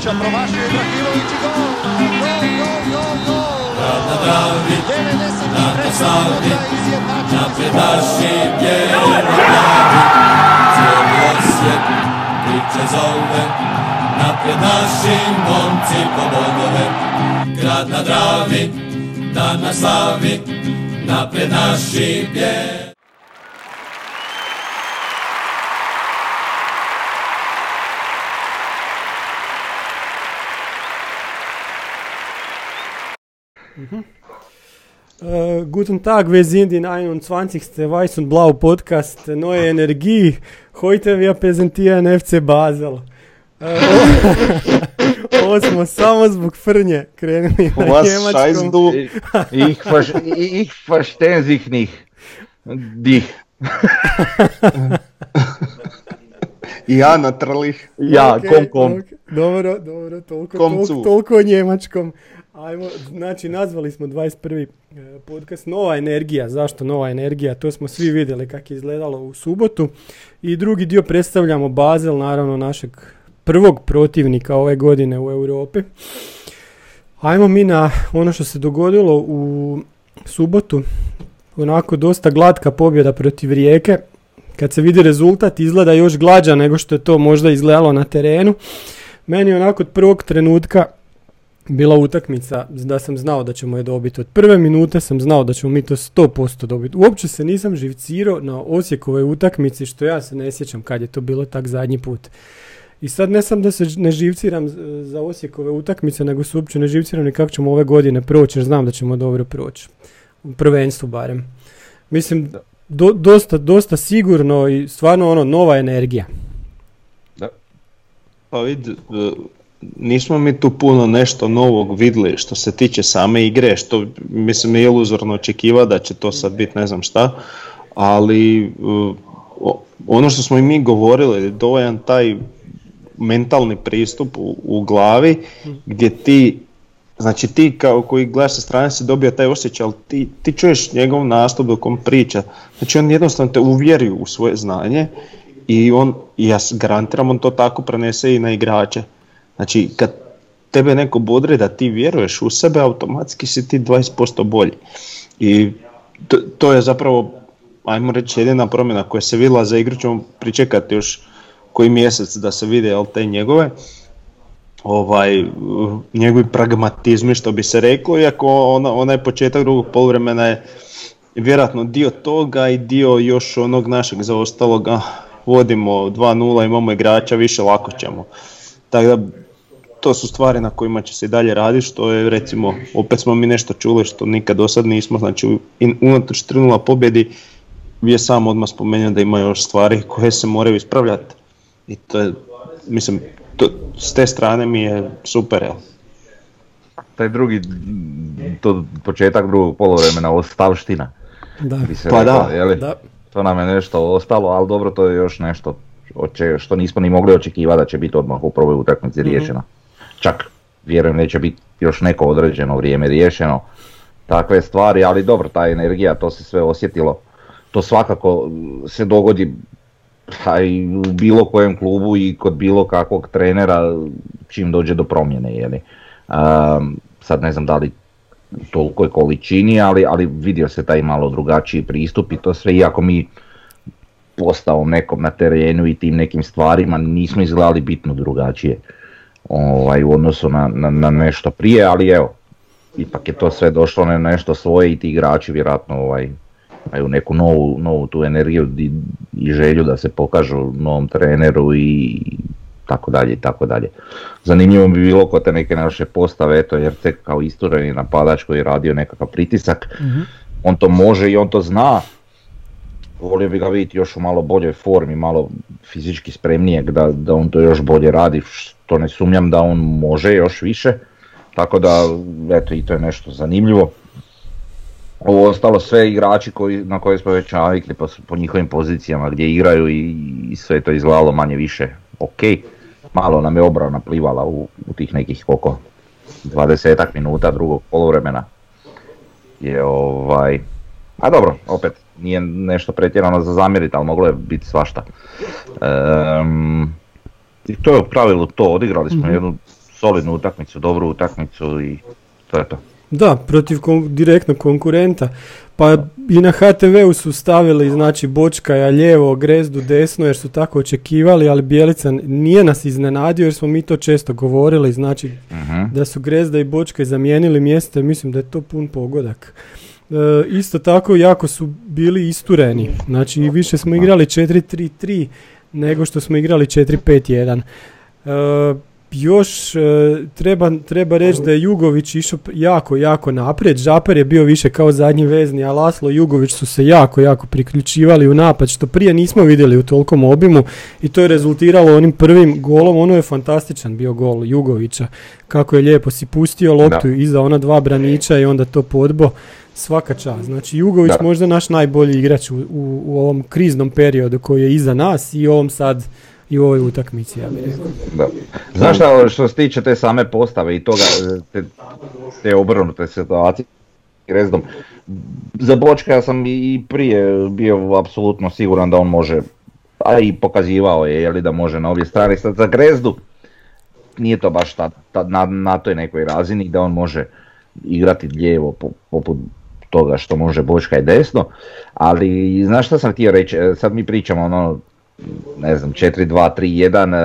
Ibrahimovića, promašio Ibrahimović i gol! Gol, gol, gol, gol! Grad na Dravi, 93. na Savi, minuta izjednačen napred naši bijeli glavi. Cijeli osjet priče zove, napred naši momci po bodove. Grad na Dravi, dan na slavi, napred naši Äh, guten Tag, wir sind in 21. Weiß und Blau Podcast Neue Energie. Heute wir präsentieren FC Basel. O- Ovo smo samo zbog frnje krenuli na Was njemačkom. Ich, ver ich verstehe sich nicht. Dich. Ja, natrlih. Ja, Ok, kom kom. Dobro, dobro, toliko, toliko, toliko o njemačkom. Ajmo, znači nazvali smo 21. e, podcast Nova energija. Zašto Nova energija? To smo svi vidjeli kako je izgledalo u subotu. I drugi dio predstavljamo Bazel, naravno našeg prvog protivnika ove godine u Europi. Ajmo mi na ono što se dogodilo u subotu. Onako dosta glatka pobjeda protiv Rijeke. Kad se vidi rezultat izgleda još glađa nego što je to možda izgledalo na terenu. Meni onako od prvog trenutka bila utakmica da sam znao da ćemo je dobiti. Od prve minute sam znao da ćemo mi to 100% dobiti. Uopće se nisam živcirao na Osijekovoj utakmici što ja se ne sjećam kad je to bilo tak zadnji put. I sad ne sam da se ne živciram z- za Osijekove utakmice, nego se uopće ne živciram ni kako ćemo ove godine proći, jer znam da ćemo dobro proći. U prvenstvu barem. Mislim, do- dosta, dosta sigurno i stvarno ono, nova energija. Pa vid, e, nismo mi tu puno nešto novog vidjeli što se tiče same igre, što mislim je iluzorno očekiva da će to sad biti ne znam šta, ali o- ono što smo i mi govorili, dovoljan taj mentalni pristup u, u glavi gdje ti Znači ti kao koji gledaš sa strane si dobio taj osjećaj, ali ti, ti čuješ njegov nastup dok on priča. Znači on jednostavno te uvjeri u svoje znanje i on, ja garantiram, on to tako prenese i na igrače. Znači kad tebe neko bodre da ti vjeruješ u sebe, automatski si ti 20% bolji. I to, to je zapravo, ajmo reći, jedina promjena koja se vidjela za igru, ćemo pričekati još koji mjesec da se vide jel, te njegove ovaj, njegovi pragmatizmi što bi se reklo, iako ona, onaj početak drugog poluvremena je vjerojatno dio toga i dio još onog našeg zaostaloga vodimo 2-0, imamo igrača, više lako ćemo. Tako da to su stvari na kojima će se i dalje raditi, što je recimo, opet smo mi nešto čuli što nikad do sad nismo, znači unatoč 3-0 pobjedi je sam odmah spomenuo da ima još stvari koje se moraju ispravljati. I to je, mislim, to, s te strane mi je super, jel? Taj drugi, to početak drugog polovremena, ostavština. Da, Bi se Pa reklo, da, je li? da. To nam je nešto ostalo, ali dobro, to je još nešto oče- što nismo ni mogli očekivati da će biti odmah u prvoj utakmici riješeno. Čak vjerujem neće biti još neko određeno vrijeme riješeno. Takve stvari, ali dobro, ta energija, to se sve osjetilo. To svakako se dogodi pa i u bilo kojem klubu i kod bilo kakvog trenera čim dođe do promjene. Jeli. Um, sad ne znam da li u tolikoj količini, ali, ali vidio se taj malo drugačiji pristup i to sve, iako mi postavom nekom na terenu i tim nekim stvarima nismo izgledali bitno drugačije ovaj, u odnosu na, na, na nešto prije, ali evo, ipak je to sve došlo na nešto svoje i ti igrači vjerojatno ovaj, imaju neku novu, novu tu energiju i, i želju da se pokažu novom treneru i tako dalje i tako dalje. Zanimljivo bi bilo kod te neke naše postave, eto jer te kao istureni napadač koji je radio nekakav pritisak, on to može i on to zna, volio bi ga vidjeti još u malo boljoj formi, malo fizički spremnijeg da, da on to još bolje radi, što ne sumnjam da on može još više, tako da eto i to je nešto zanimljivo. Ovo ostalo sve igrači koji, na koje smo već navikli po, po njihovim pozicijama gdje igraju i, i sve to izgledalo manje više ok. Malo nam je obrana plivala u, u tih nekih koliko 20 minuta drugog poluvremena. Je ovaj, a dobro, opet nije nešto pretjerano za zamjeriti, ali moglo je biti svašta. Ehm, I to je u pravilu to, odigrali smo jednu solidnu utakmicu, dobru utakmicu i to je to. Da, protiv kon- direktnog konkurenta. Pa i na HTV-u su stavili znači Bočkaja lijevo, Grezdu desno jer su tako očekivali, ali Bjelica nije nas iznenadio jer smo mi to često govorili, znači Mhm. da su Grezda i Bočkaj zamijenili mjesta, mislim da je to pun pogodak. E, isto tako jako su bili istureni, znači više smo igrali 4-3-3 nego što smo igrali 4-5-1. E, još e, treba, treba reći da je Jugović išao jako, jako naprijed. Žaper je bio više kao zadnji vezni, a Laslo i Jugović su se jako, jako priključivali u napad, što prije nismo vidjeli u tolikom obimu i to je rezultiralo onim prvim golom. Ono je fantastičan bio gol Jugovića. Kako je lijepo si pustio loptu Da. iza ona dva braniča i onda to podbo. Svaka čast. Znači Jugović Da. možda naš najbolji igrač u, u, u ovom kriznom periodu koji je iza nas i ovom sad i u ovoj utakmici, ja bih rekao. Da. Znaš šta, što se tiče te same postave i toga, te, te obrnute situacije s Grezdom, za Bočka ja sam i prije bio apsolutno siguran da on može, a i pokazivao je jeli, da može na obje strane. Sad za Grezdu nije to baš ta, ta- na, na toj nekoj razini da on može igrati lijevo po- poput toga što može Bočka i desno, ali znaš šta sam htio reći, E, sad mi pričamo ono ne znam, 4-2-3-1, e,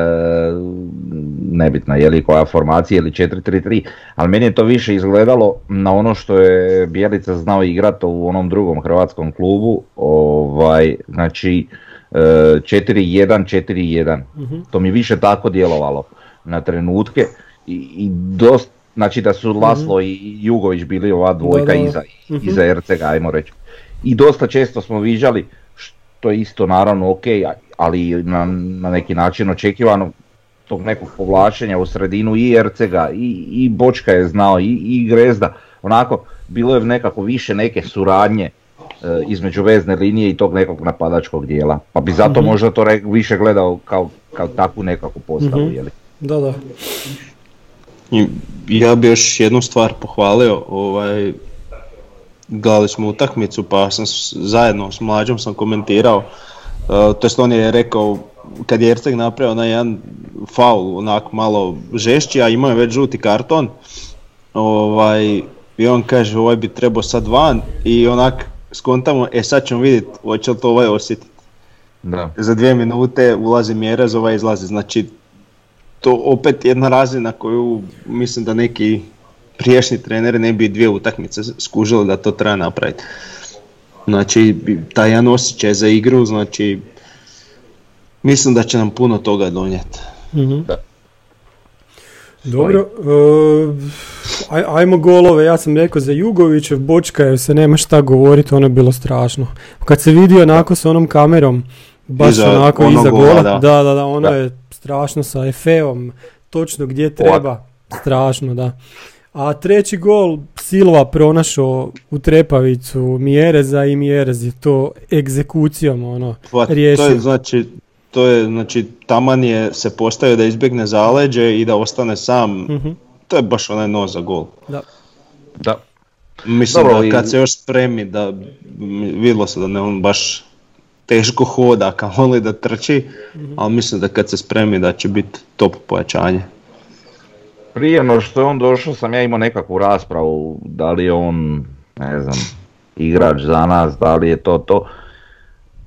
nebitno je li koja formacija ili 4-3-3, ali meni je to više izgledalo na ono što je Bjelica znao igrati u onom drugom hrvatskom klubu, ovaj, znači e, 4-1-4-1, to mi više tako djelovalo na trenutke i, i dost, znači da su Laslo i Jugović bili ova dvojka Da, da. iza, iza Ercega, ajmo reći. I dosta često smo viđali, što je isto naravno ok, ali na, na neki način očekivano tog nekog povlačenja u sredinu i Ercega i, i Bočka je znao i, i Grezda. Onako, bilo je nekako više neke suradnje e, između vezne linije i tog nekog napadačkog dijela. Pa bi zato možda to re- više gledao kao, kao takvu nekakvu postavu. Mhm. jeli. Da, da. I ja bi još jednu stvar pohvalio, ovaj, gledali smo utakmicu pa sam zajedno s mlađom sam komentirao, uh, to jest on je rekao kad je Erceg napravio onaj jedan faul onako malo žešći, a imao je već žuti karton, ovaj, i on kaže ovaj bi trebao sad van i onak skontamo, e sad ćemo vidjeti hoće li to ovaj osjetiti. Da. Za dvije minute ulazi Mjerez, ovaj izlazi, znači to opet jedna razina koju mislim da neki priješnji treneri ne bi dvije utakmice skužili da to treba napraviti. Znači, taj jedan osjećaj za igru, znači, mislim da će nam puno toga donijeti. Mhm. Da. Dobro, aj, ajmo golove, ja sam rekao za Jugovićev, Bočka se nema šta govoriti, ono je bilo strašno. Kad se vidio onako s onom kamerom, baš Iza onako iza gola, gola, da. da, da, da, ono Da. je strašno sa Efeom, točno gdje treba, strašno, da. A treći gol Silva pronašao u trepavicu Mjereza i Mjerez je to egzekucijom ono Pa, to riješio. je znači, to je, znači, taman je se postavio da izbjegne zaleđe i da ostane sam. Mhm, To je baš onaj no za gol. da. Da. Mislim Dobro, da i- kad se još spremi da m, vidjelo se da ne on baš teško hoda kamoli da trči, ali mislim da kad se spremi da će biti top pojačanje. Prije no što je on došao sam ja imao nekakvu raspravu, da li je on, ne znam, igrač za nas, da li je to to.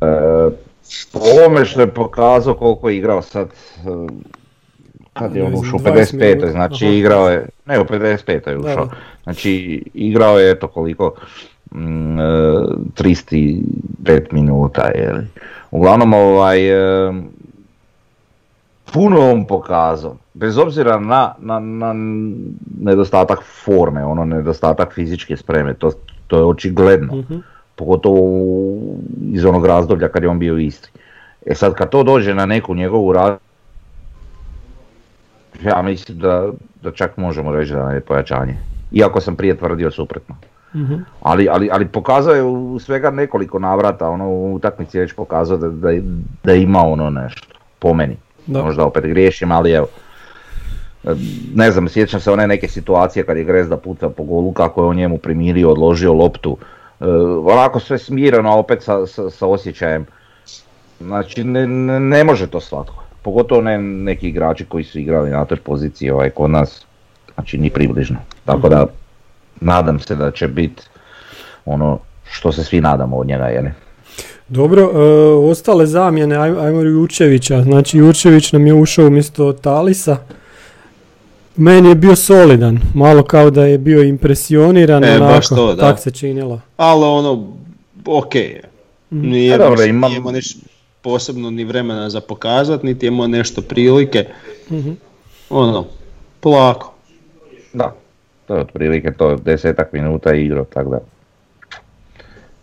E, po ovome što je pokazao koliko je igrao sad, e, kad je on ušao u 20 55. minuta, znači igrao je, ne u 55. je ušao, znači igrao je eto koliko, mm, e, 35 minuta je li. Uglavnom ovaj, e, puno on pokazao, bez obzira na, na, na nedostatak forme, ono nedostatak fizičke spreme, to, to je očigledno, Mhm. pogotovo iz onog razdoblja kad je on bio u Istri. E sad kad to dođe na neku njegovu raz... ja mislim da, da čak možemo reći da je pojačanje. Iako sam prije tvrdio suprotno. Mhm. Ali, ali, ali pokazao je u svega nekoliko navrata, ono u utakmici je već pokazao da, da, da ima ono nešto, po meni. Da. Možda opet griješim, ali evo. Ne znam, sjećam se one neke situacije kad je Grezda puca po golu, kako je on njemu primirio, odložio loptu. E, onako sve smireno, a opet sa, sa, sa osjećajem. Znači, ne, ne, ne može to svatko. pogotovo ne neki igrači koji su igrali na toj poziciji ovaj, kod nas, znači ni približno. Tako da nadam se da će biti ono što se svi nadamo od njega, jel? Dobro, e, ostale zamjene, aj- ajmo Jurčevića, znači Jurčević nam je ušao umjesto Talisa. Meni je bio solidan, malo kao da je bio impresioniran, E, onako, baš to, da. tak se činilo. Ali ono, ok je. Nije, A dobro, imam- nije imao niš posebno ni vremena za pokazat, niti je imao nešto prilike. Mhm. Ono, polako. Da, to je otprilike to, desetak minuta igro, tako da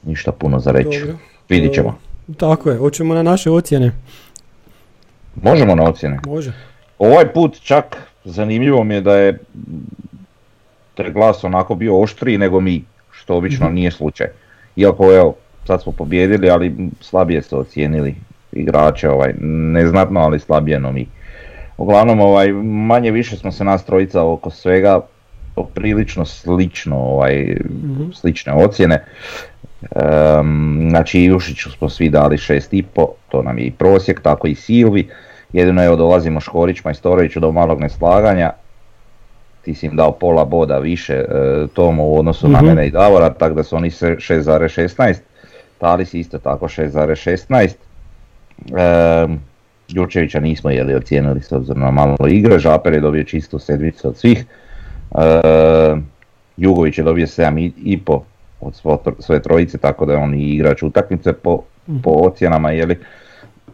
ništa puno za reći. Dobro. Vidit ćemo. Tako je, hoćemo na naše ocjene. Možemo na ocjene. Može. Ovaj put čak zanimljivo mi je da je taj glas onako bio oštriji nego mi, što obično nije slučaj. Iako evo, sad smo pobjedili, ali slabije su ocijenili igrače, ovaj, neznatno, ali slabije no mi. Uglavnom, ovaj, manje više smo se nas trojica oko svega poprilično slično, ovaj, slične ocjene. Ehm, znači Jušiću smo svi dali 6,5, to nam je i prosjek, tako i Silvi. Jedino evo dolazimo Škorić Majstoroviću do malog neslaganja. Ti si im dao pola boda više e, tomu u odnosu na Mhm. mene i Davora, tako da su oni se 6,16. Tali si isto tako 6,16. Ehm, Jurčevića nismo jeli ocijenili s obzirom na malo igre, Žaper je dobio čistu sedmicu od svih. Ehm, Jugović je dobio 7,5 od svo- svoje trojice, tako da je on i igrač utakmice po, po ocjenama, jeli.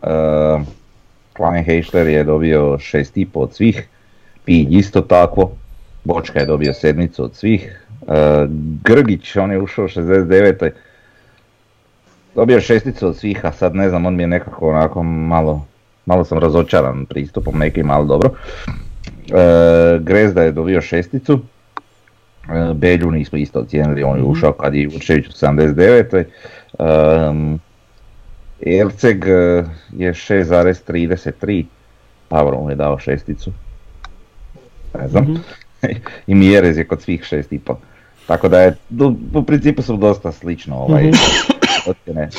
Ehm, Klein Heišler je dobio 6,5 od svih, Pilj isto tako, Bočka je dobio sedmicu od svih, Ehm, Grgić, on je ušao u 69. Dobio šesticu od svih, a sad ne znam, on mi je nekako onako malo, malo sam razočaran pristupom nekim, ali dobro. E, Grezda je dobio šesticu, e, Belju nismo isto ocijenili, on je ušao kad je Vučević u 79. Um, Erceg e, je 6,33, Pavro mu je dao šesticu. Ne znam. I Mjerez je kod svih 6,5. Tako da je, du- u principu su dosta slično ovaj, ocjene.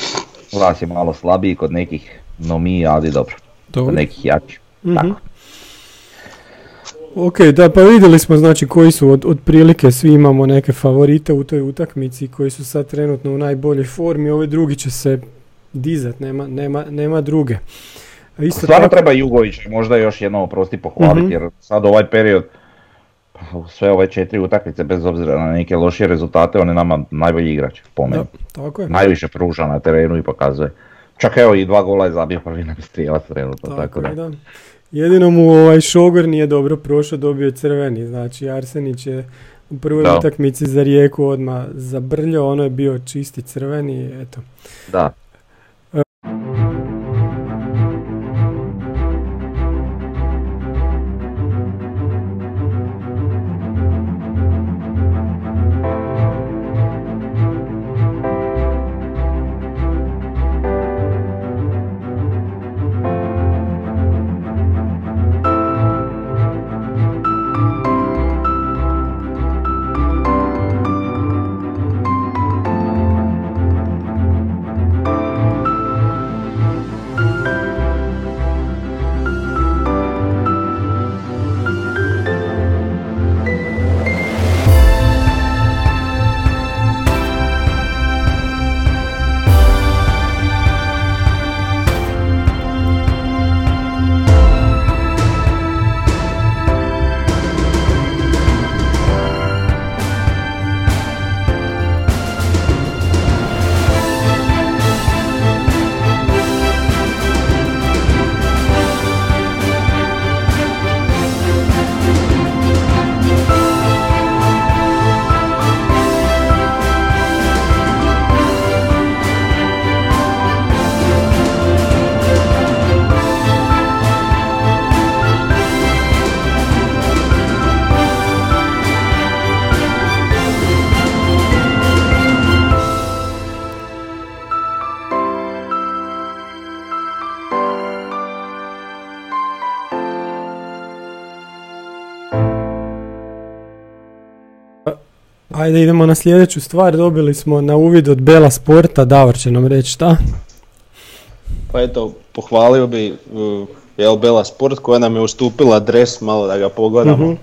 Glas je malo slabiji kod nekih, no mi, ali dobro. Kod Dobro. nekih jači. Mhm. Tako. Ok, da pa vidjeli smo znači koji su od, otprilike svi imamo neke favorite u toj utakmici koji su sad trenutno u najboljoj formi, ovi drugi će se dizat, nema, nema, nema druge. Isto Stvarno tako, treba Jugović možda još jednom oprosti pohvaliti Mhm. jer sad ovaj period pa, sve ove četiri utakmice bez obzira na neke lošije rezultate on je nama najbolji igrač po meni. da, tako je. Najviše pruža na terenu i pokazuje. Čak evo i dva gola je zabio prvi nam strijelac trenutno, tako, Tako da. da. Jedino mu ovaj Šogor nije dobro prošao, dobio je crveni. Znači Arsenić je u prvoj utakmici za Rijeku odmah zabrljao, ono je bio čisti crveni, eto. Da. Ajde idemo na sljedeću stvar, dobili smo na uvid od Bela Sporta, Davor će nam reći šta. Pa eto, pohvalio bi, uh, jel, Bela Sport koja nam je ustupila dres, malo da ga pogledamo Mhm.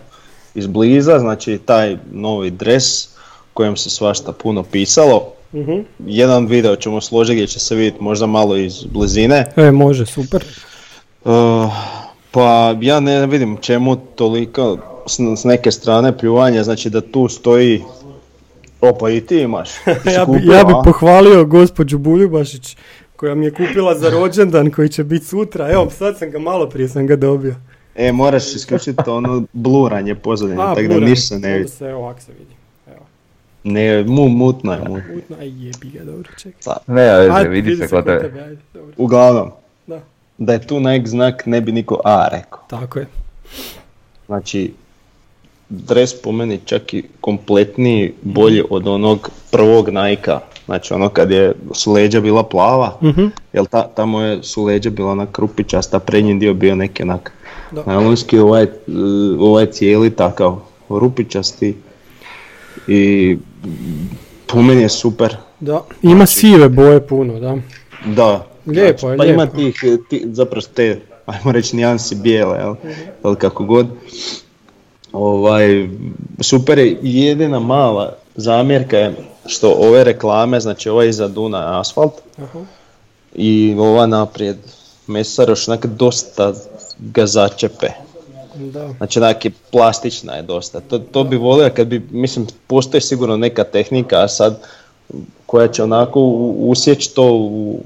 izbliza, znači taj novi dres kojem se svašta puno pisalo. Mhm. Jedan video ćemo složiti gdje će se vidjeti možda malo iz blizine. E, može, super. Uh, pa ja ne vidim čemu toliko s, s neke strane pljuvanja, znači da tu stoji Opa i ti imaš. Ti ja bi, ja bi pohvalio gospođu Buljubašić koja mi je kupila za rođendan koji će biti sutra. Evo, sad sam ga, malo prije sam ga dobio. E, moraš isključiti ono bluranje pozadine, tako da ništa ne vidi. se, evo, ovak se vidi. Evo, Ne, mu, mutno je mu. putno, aj jebi ga, dobro, čekaj. Ne, veze, Ajde, vidi se kod tebe. ajde, dobro. Uglavnom, Da, da je tu Nike znak ne bi niko A rekao. tako je. Znači, dres po meni čak i kompletniji, bolji od onog prvog Nike-a. Znači ono kad je su leđa bila plava, Mhm. jel ta, tamo je su leđa bila onak krupičasta, prednji dio bio neki onak najlonski, ovaj, uh, ovaj cijeli takav rupičasti i po meni je super. Da, ima sive boje puno, da. Da. Lijepo je, pa ima lijepo. tih, ti, zapravo te, ajmo reći nijansi bijele, jel? Mhm. Jel kako god. Ovaj, super je, jedina mala zamjerka je što ove reklame, znači ova iza Duna asfalt Aha. i ova naprijed mesar još onak dosta ga začepe. Da. Znači onak je plastična je dosta. To, to bi volio kad bi, mislim, postoji sigurno neka tehnika, a sad koja će onako usjeći to u,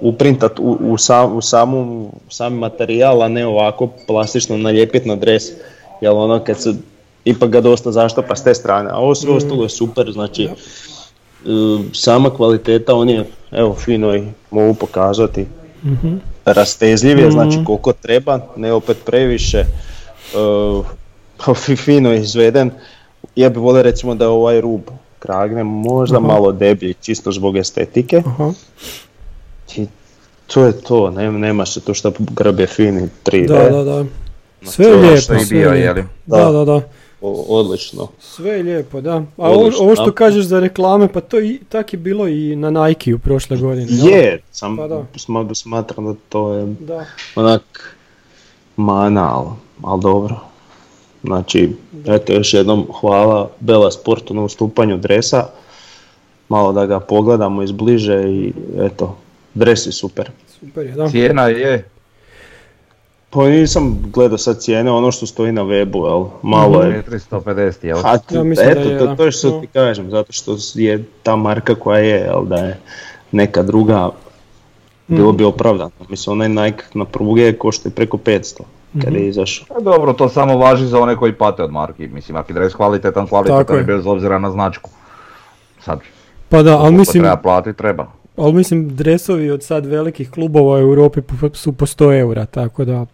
uprintat u, u, sam, u samu, sami materijal, a ne ovako plastično nalijepiti na dres. Jer ono kad se ipak ga dosta zaštapa s te strane, a ovo sve ostalo je super, znači e, sama kvaliteta, on je, evo fino i mogu pokazati, Mhm. rastezljiv je, znači koliko treba, ne opet previše, uh, fi- fino je izveden. Ja bih volio recimo da je ovaj rub kragne možda Aha. malo deblji, čisto zbog estetike. Aha. I to je to, ne, nema se tu što grbe fini 3D. Da, da, da. Sve je je lijepo, što je sve bio, je je lijepo. li? Da, da, da. O- odlično. Sve je lijepo, da. A ovo, Odlično, ovo što kažeš za reklame, pa to i tak je bilo i na Nike-u prošle godine. Je, sam Pa da. sma- smatram da to je Da. onak mana, ali al dobro. Znači, eto još jednom hvala Bela Sportu na ustupanju dresa. Malo da ga pogledamo izbliže i eto, dres je super. Super je, da. Cijena je, Pa nisam gledao sad cijene, ono što stoji na webu, jel? Malo je 450, jel? A t- Ja mislim da eto, je, to, to je što No. ti kažem, zato što je ta marka koja je, jel, da je neka druga, bilo Mhm. bi opravdano. Mislim, onaj Nike na pruge košta preko 500 kad Mhm. je izašao. Pa dobro, to samo važi za one koji pate od marki. Mislim, ako je dres kvalitetan, kvalitetan je. bez obzira na značku. Sad, Pa da, ali mislim, treba platiti, treba. ali mislim dresovi od sad velikih klubova u Europi su po 100 eura, tako da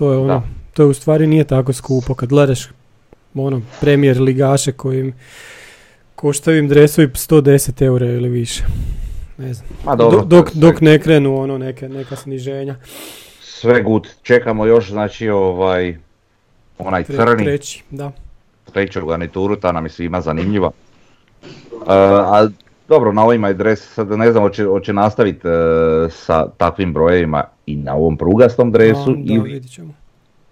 to je ono, Da. to je u stvari nije tako skupo kad gledaš ono, premijer ligaše kojim koštaju im dresovi 110 eura ili više. Ne znam. Ma dobro, dok, dok, ne krenu ono neke, neka sniženja. Sve good. Čekamo još, znači, ovaj, onaj Tre- crni, treći, da. treću garnituru, ta nam je svima zanimljiva. E, a dobro, na ovima je dres, sad ne znam, hoće, hoće nastaviti sa takvim brojevima i na ovom prugastom dresu, da, ili, vidit ćemo.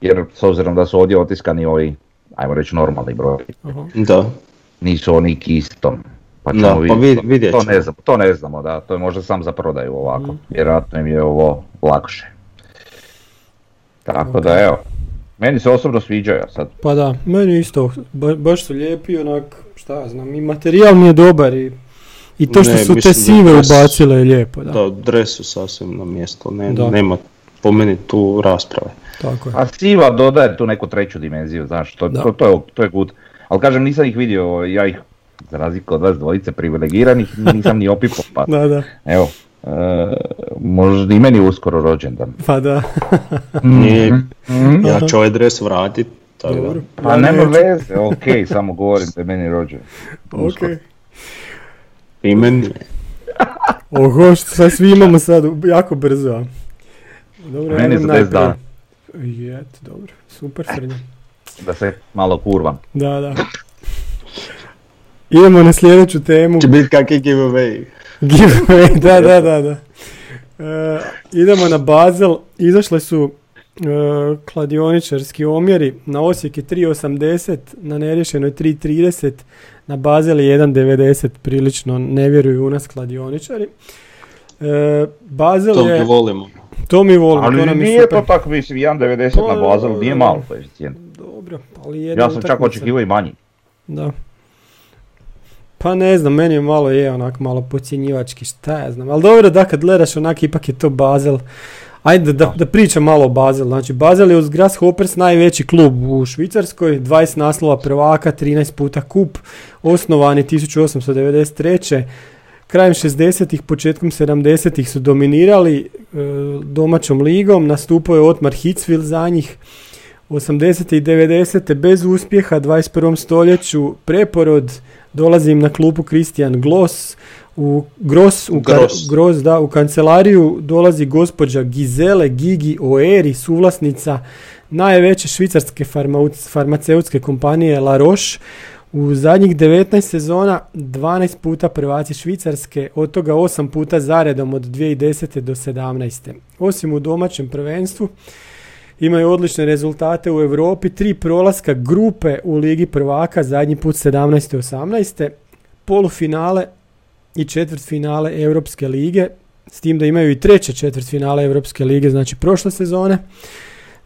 jer s obzirom da su ovdje otiskani ovi, ajmo reći normalni brojevi. Da. nisu oni kistom. Pa Da, ćemo pa vidjeti. vid- vidjet to ćemo. ne znamo, to ne znamo, da, to je možda sam za prodaju ovako, Mhm. vjerojatno im je ovo lakše. Tako da evo, meni se osobno sviđaju sad. Pa da, meni isto, ba- baš su lijepi, onak, šta ja znam, i materijal mi je dobar i, i to što Ne, su te sive dres- ubacile je lijepo, da, Da, dres su sasvim na mjestu, ne, Da. nema po meni tu rasprave. tako je. A siva dodaje tu neku treću dimenziju, znaš, to, to, to, je, to je good. Ali kažem, nisam ih vidio, ja ih, za razliku od vas dvojice privilegiranih, nisam ni opipao, pa Da, da, evo, e, možda i meni uskoro rođendan. pa da, Nije, Mhm. ja ću ovaj dres vratit, tako da. Pa Ja nema veze, okej, samo govorim da je meni rođen. Ok. I meni, Oho, što sad svi imamo sad jako brzo. Dobro, Meni ajmo za 10 najprije. dana. Jet, dobro, super srnja. Da se malo kurvam. Da, da. Idemo na sljedeću temu. će biti kakvi giveaway. Giveaway, da, da, da, da. E, idemo na Basel. Izašle su kladioničarski omjeri. Na Osijek je 3.80, na Nerješeno je 3.30, na Bazel je 1.90, prilično ne vjeruju u nas kladioničari. E, Bazel To je... mi volimo. To mi volimo, to Ali nam je nije super. to tako, mislim, 1.90 na Pa, Basel nije malo koeficijent. Dobro, ali jedna Ja sam čak očekivao i manji. Da. Pa ne znam, meni je malo je onak malo podcjenjivački, šta ja znam. Ali dobro da kad gledaš onak ipak je to Bazel. Ajde da, da pričam malo o Bazel. Znači Bazel je uz Grasshoppers najveći klub u Švicarskoj, 20 naslova prvaka, 13 puta kup, osnovani 1893. Krajem 60-ih, početkom 70-ih su dominirali e, domaćom ligom, nastupao je Otmar Hitzfeld za njih. 80. i 90. bez uspjeha 21. stoljeću preporod dolazi im na klupu Kristijan Gloss u Gross, u Gross. Gross, da, u kancelariju dolazi gospođa Gizele Gigi Oeri, suvlasnica najveće švicarske farmaceutske kompanije La Roche. U zadnjih 19 sezona 12 puta prvaci Švicarske, od toga 8 puta zaredom od 2010. do 17. Osim u domaćem prvenstvu, imaju odlične rezultate u Europi, tri prolaska grupe u Ligi prvaka, zadnji put 17. 18. Polufinale i četvrtfinale Europske lige, s tim da imaju i treće četvrtfinale Europske lige, znači prošle sezone.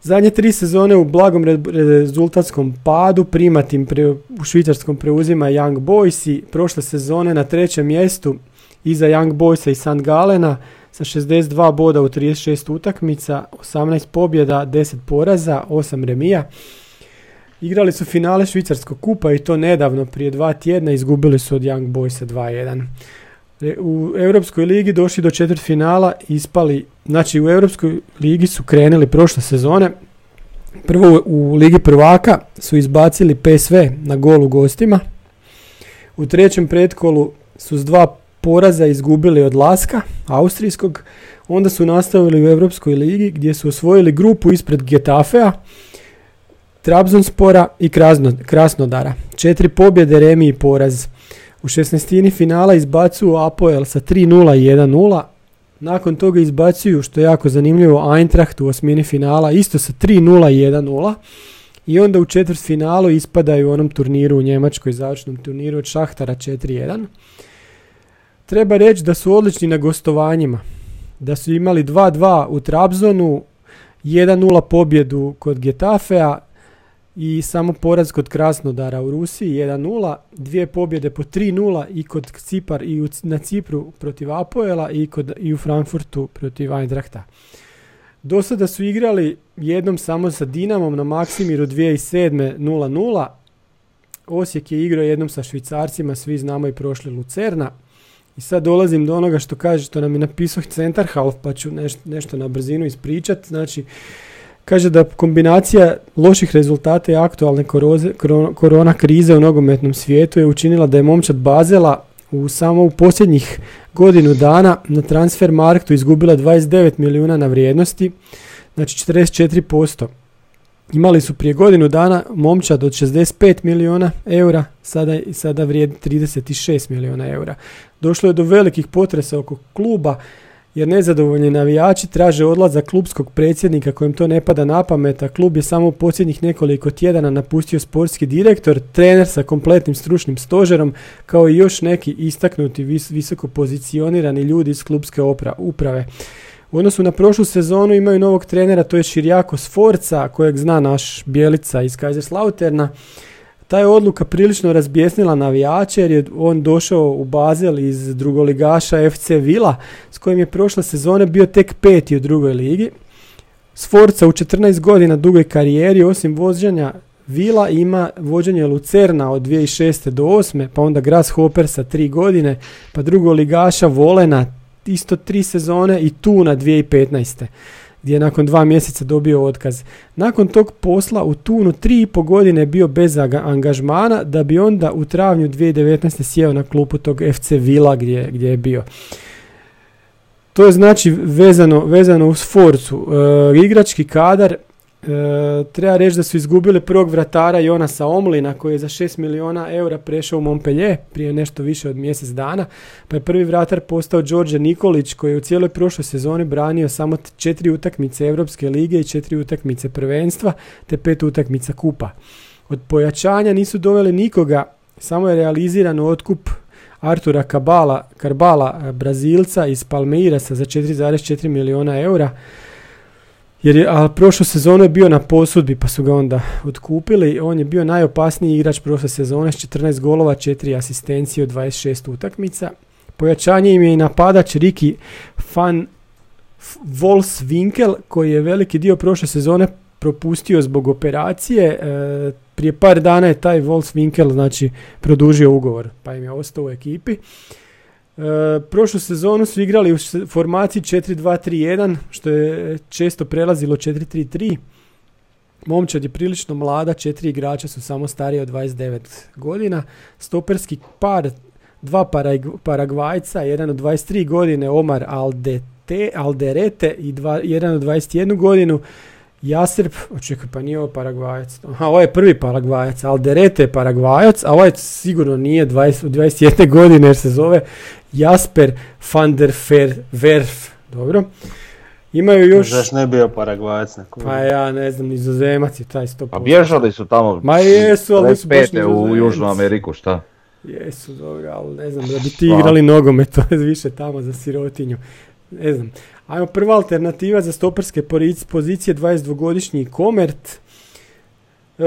Zadnje tri sezone u blagom re- rezultatskom padu, primatim pre, u švicarskom preuzima Young Boys i prošle sezone na trećem mjestu iza Young Boysa i St. Galena sa 62 boda u 36 utakmica, 18 pobjeda, 10 poraza, 8 remija. Igrali su finale Švicarskog kupa i to nedavno, prije dva tjedna, izgubili su od Young Boysa 2-1. E, U Europskoj ligi došli do četvrtfinala, ispali, znači u Europskoj ligi su krenuli prošle sezone. Prvo u Ligi prvaka su izbacili PSV na gol u gostima. U trećem pretkolu su s dva poraza izgubili od Laska, austrijskog. Onda su nastavili u Europskoj ligi gdje su osvojili grupu ispred Getafea, Trabzonspora i Krasno- Krasnodara. Četiri pobjede, remi i poraz. U 16. finala izbacuju Apoel sa 3-0 i 1-0. Nakon toga izbacuju, što je jako zanimljivo, Eintracht u osmini finala, isto sa 3-0 i 1-0. I onda u četvrtfinalu ispadaju u onom turniru u Njemačkoj, završnom turniru od Šahtara 4-1. Treba reći da su odlični na gostovanjima. Da su imali 2-2 u Trabzonu, 1-0 pobjedu kod Getafea i samo poraz kod Krasnodara u Rusiji 1-0, dvije pobjede po 3-0 i kod Cipar i u, na Cipru protiv Apoela i, kod, i u Frankfurtu protiv Eindrachta. Do sada su igrali jednom samo sa Dinamom na Maksimiru 2007. 0-0. Osijek je igrao jednom sa Švicarcima, svi znamo i prošli Lucerna. I sad dolazim do onoga što kaže, što nam je napisao Centar Half, pa ću neš- nešto na brzinu ispričat. Znači, kaže da kombinacija loših rezultata i aktualne koroze- koro- korona krize u nogometnom svijetu je učinila da je momčad Bazela u samo u posljednjih godinu dana na transfer marktu izgubila 29 milijuna na vrijednosti, znači 44%. Imali su prije godinu dana momčad od 65 milijuna eura, sada, sada vrijedi 36 milijuna eura. Došlo je do velikih potresa oko kluba, jer nezadovoljni navijači traže odlazak klubskog predsjednika kojem to ne pada na pamet, a klub je samo u posljednjih nekoliko tjedana napustio sportski direktor, trener sa kompletnim stručnim stožerom, kao i još neki istaknuti vis- visoko pozicionirani ljudi iz klubske uprave. U odnosu na prošlu sezonu imaju novog trenera, to je Širjako Sforca, kojeg zna naš Bjelica iz Kaiserslauterna. Ta je odluka prilično razbjesnila navijače jer je on došao u Bazel iz drugoligaša FC Vila s kojim je prošle sezone bio tek peti u drugoj ligi. Sforca u 14 godina dugoj karijeri osim vođenja Vila ima vođenje Lucerna od 2006. do 8. pa onda Grasshopper sa 3 godine, pa drugoligaša Volena isto 3 sezone i Tuna 2015 gdje je nakon dva mjeseca dobio otkaz. Nakon tog posla u Tunu tri i po godine bio bez angažmana da bi onda u travnju 2019. sjeo na klupu tog FC Vila gdje, gdje je bio. To je znači vezano, vezano uz Forcu. E, igrački kadar E, treba reći da su izgubili prvog vratara Jonasa Omlina koji je za 6 miliona eura prešao u Montpellier prije nešto više od mjesec dana. Pa je prvi vratar postao Đorđe Nikolić koji je u cijeloj prošloj sezoni branio samo četiri utakmice Europske lige i četiri utakmice prvenstva te pet utakmica kupa. Od pojačanja nisu doveli nikoga, samo je realiziran otkup Artura Kabala, Karbala, e, Brazilca iz Palmeirasa za 4,4 miliona eura. Jer je, a prošlu sezonu je bio na posudbi pa su ga onda otkupili. On je bio najopasniji igrač prošle sezone s 14 golova, 4 asistencije od 26 utakmica. Pojačanje im je i napadač Riki van Volswinkel koji je veliki dio prošle sezone propustio zbog operacije. E, prije par dana je taj Volswinkel znači produžio ugovor pa im je ostao u ekipi. E, prošlu sezonu su igrali u formaciji 4-2-3-1 što je često prelazilo 4-3-3. Momčad je prilično mlada, četiri igrača su samo stariji od 29 godina. Stoperski par, dva Parag- Paragvajca, jedan od 23 godine Omar Aldete, Alderete i dva, jedan od 21 godinu Jasrb, očekaj pa nije ovo Paragvajac. Aha, ovo je prvi Paragvajac, Alderete je Paragvajac, a ovaj sigurno nije 20, 21 godine jer se zove Jasper van der Ver, Werf. Dobro. Imaju još... Zašto ne bio Paragvajac neko? Pa ja ne znam, nizozemac je taj 100%. Pa bježali su tamo Ma jesu, ali nisu baš 45. u. Južnu Ameriku, šta? Jesu, dobro, ali ne znam, da bi ti igrali nogomet, to je više tamo za sirotinju. Ne znam. Ajmo, prva alternativa za stoperske pozicije, 22-godišnji Komert. E,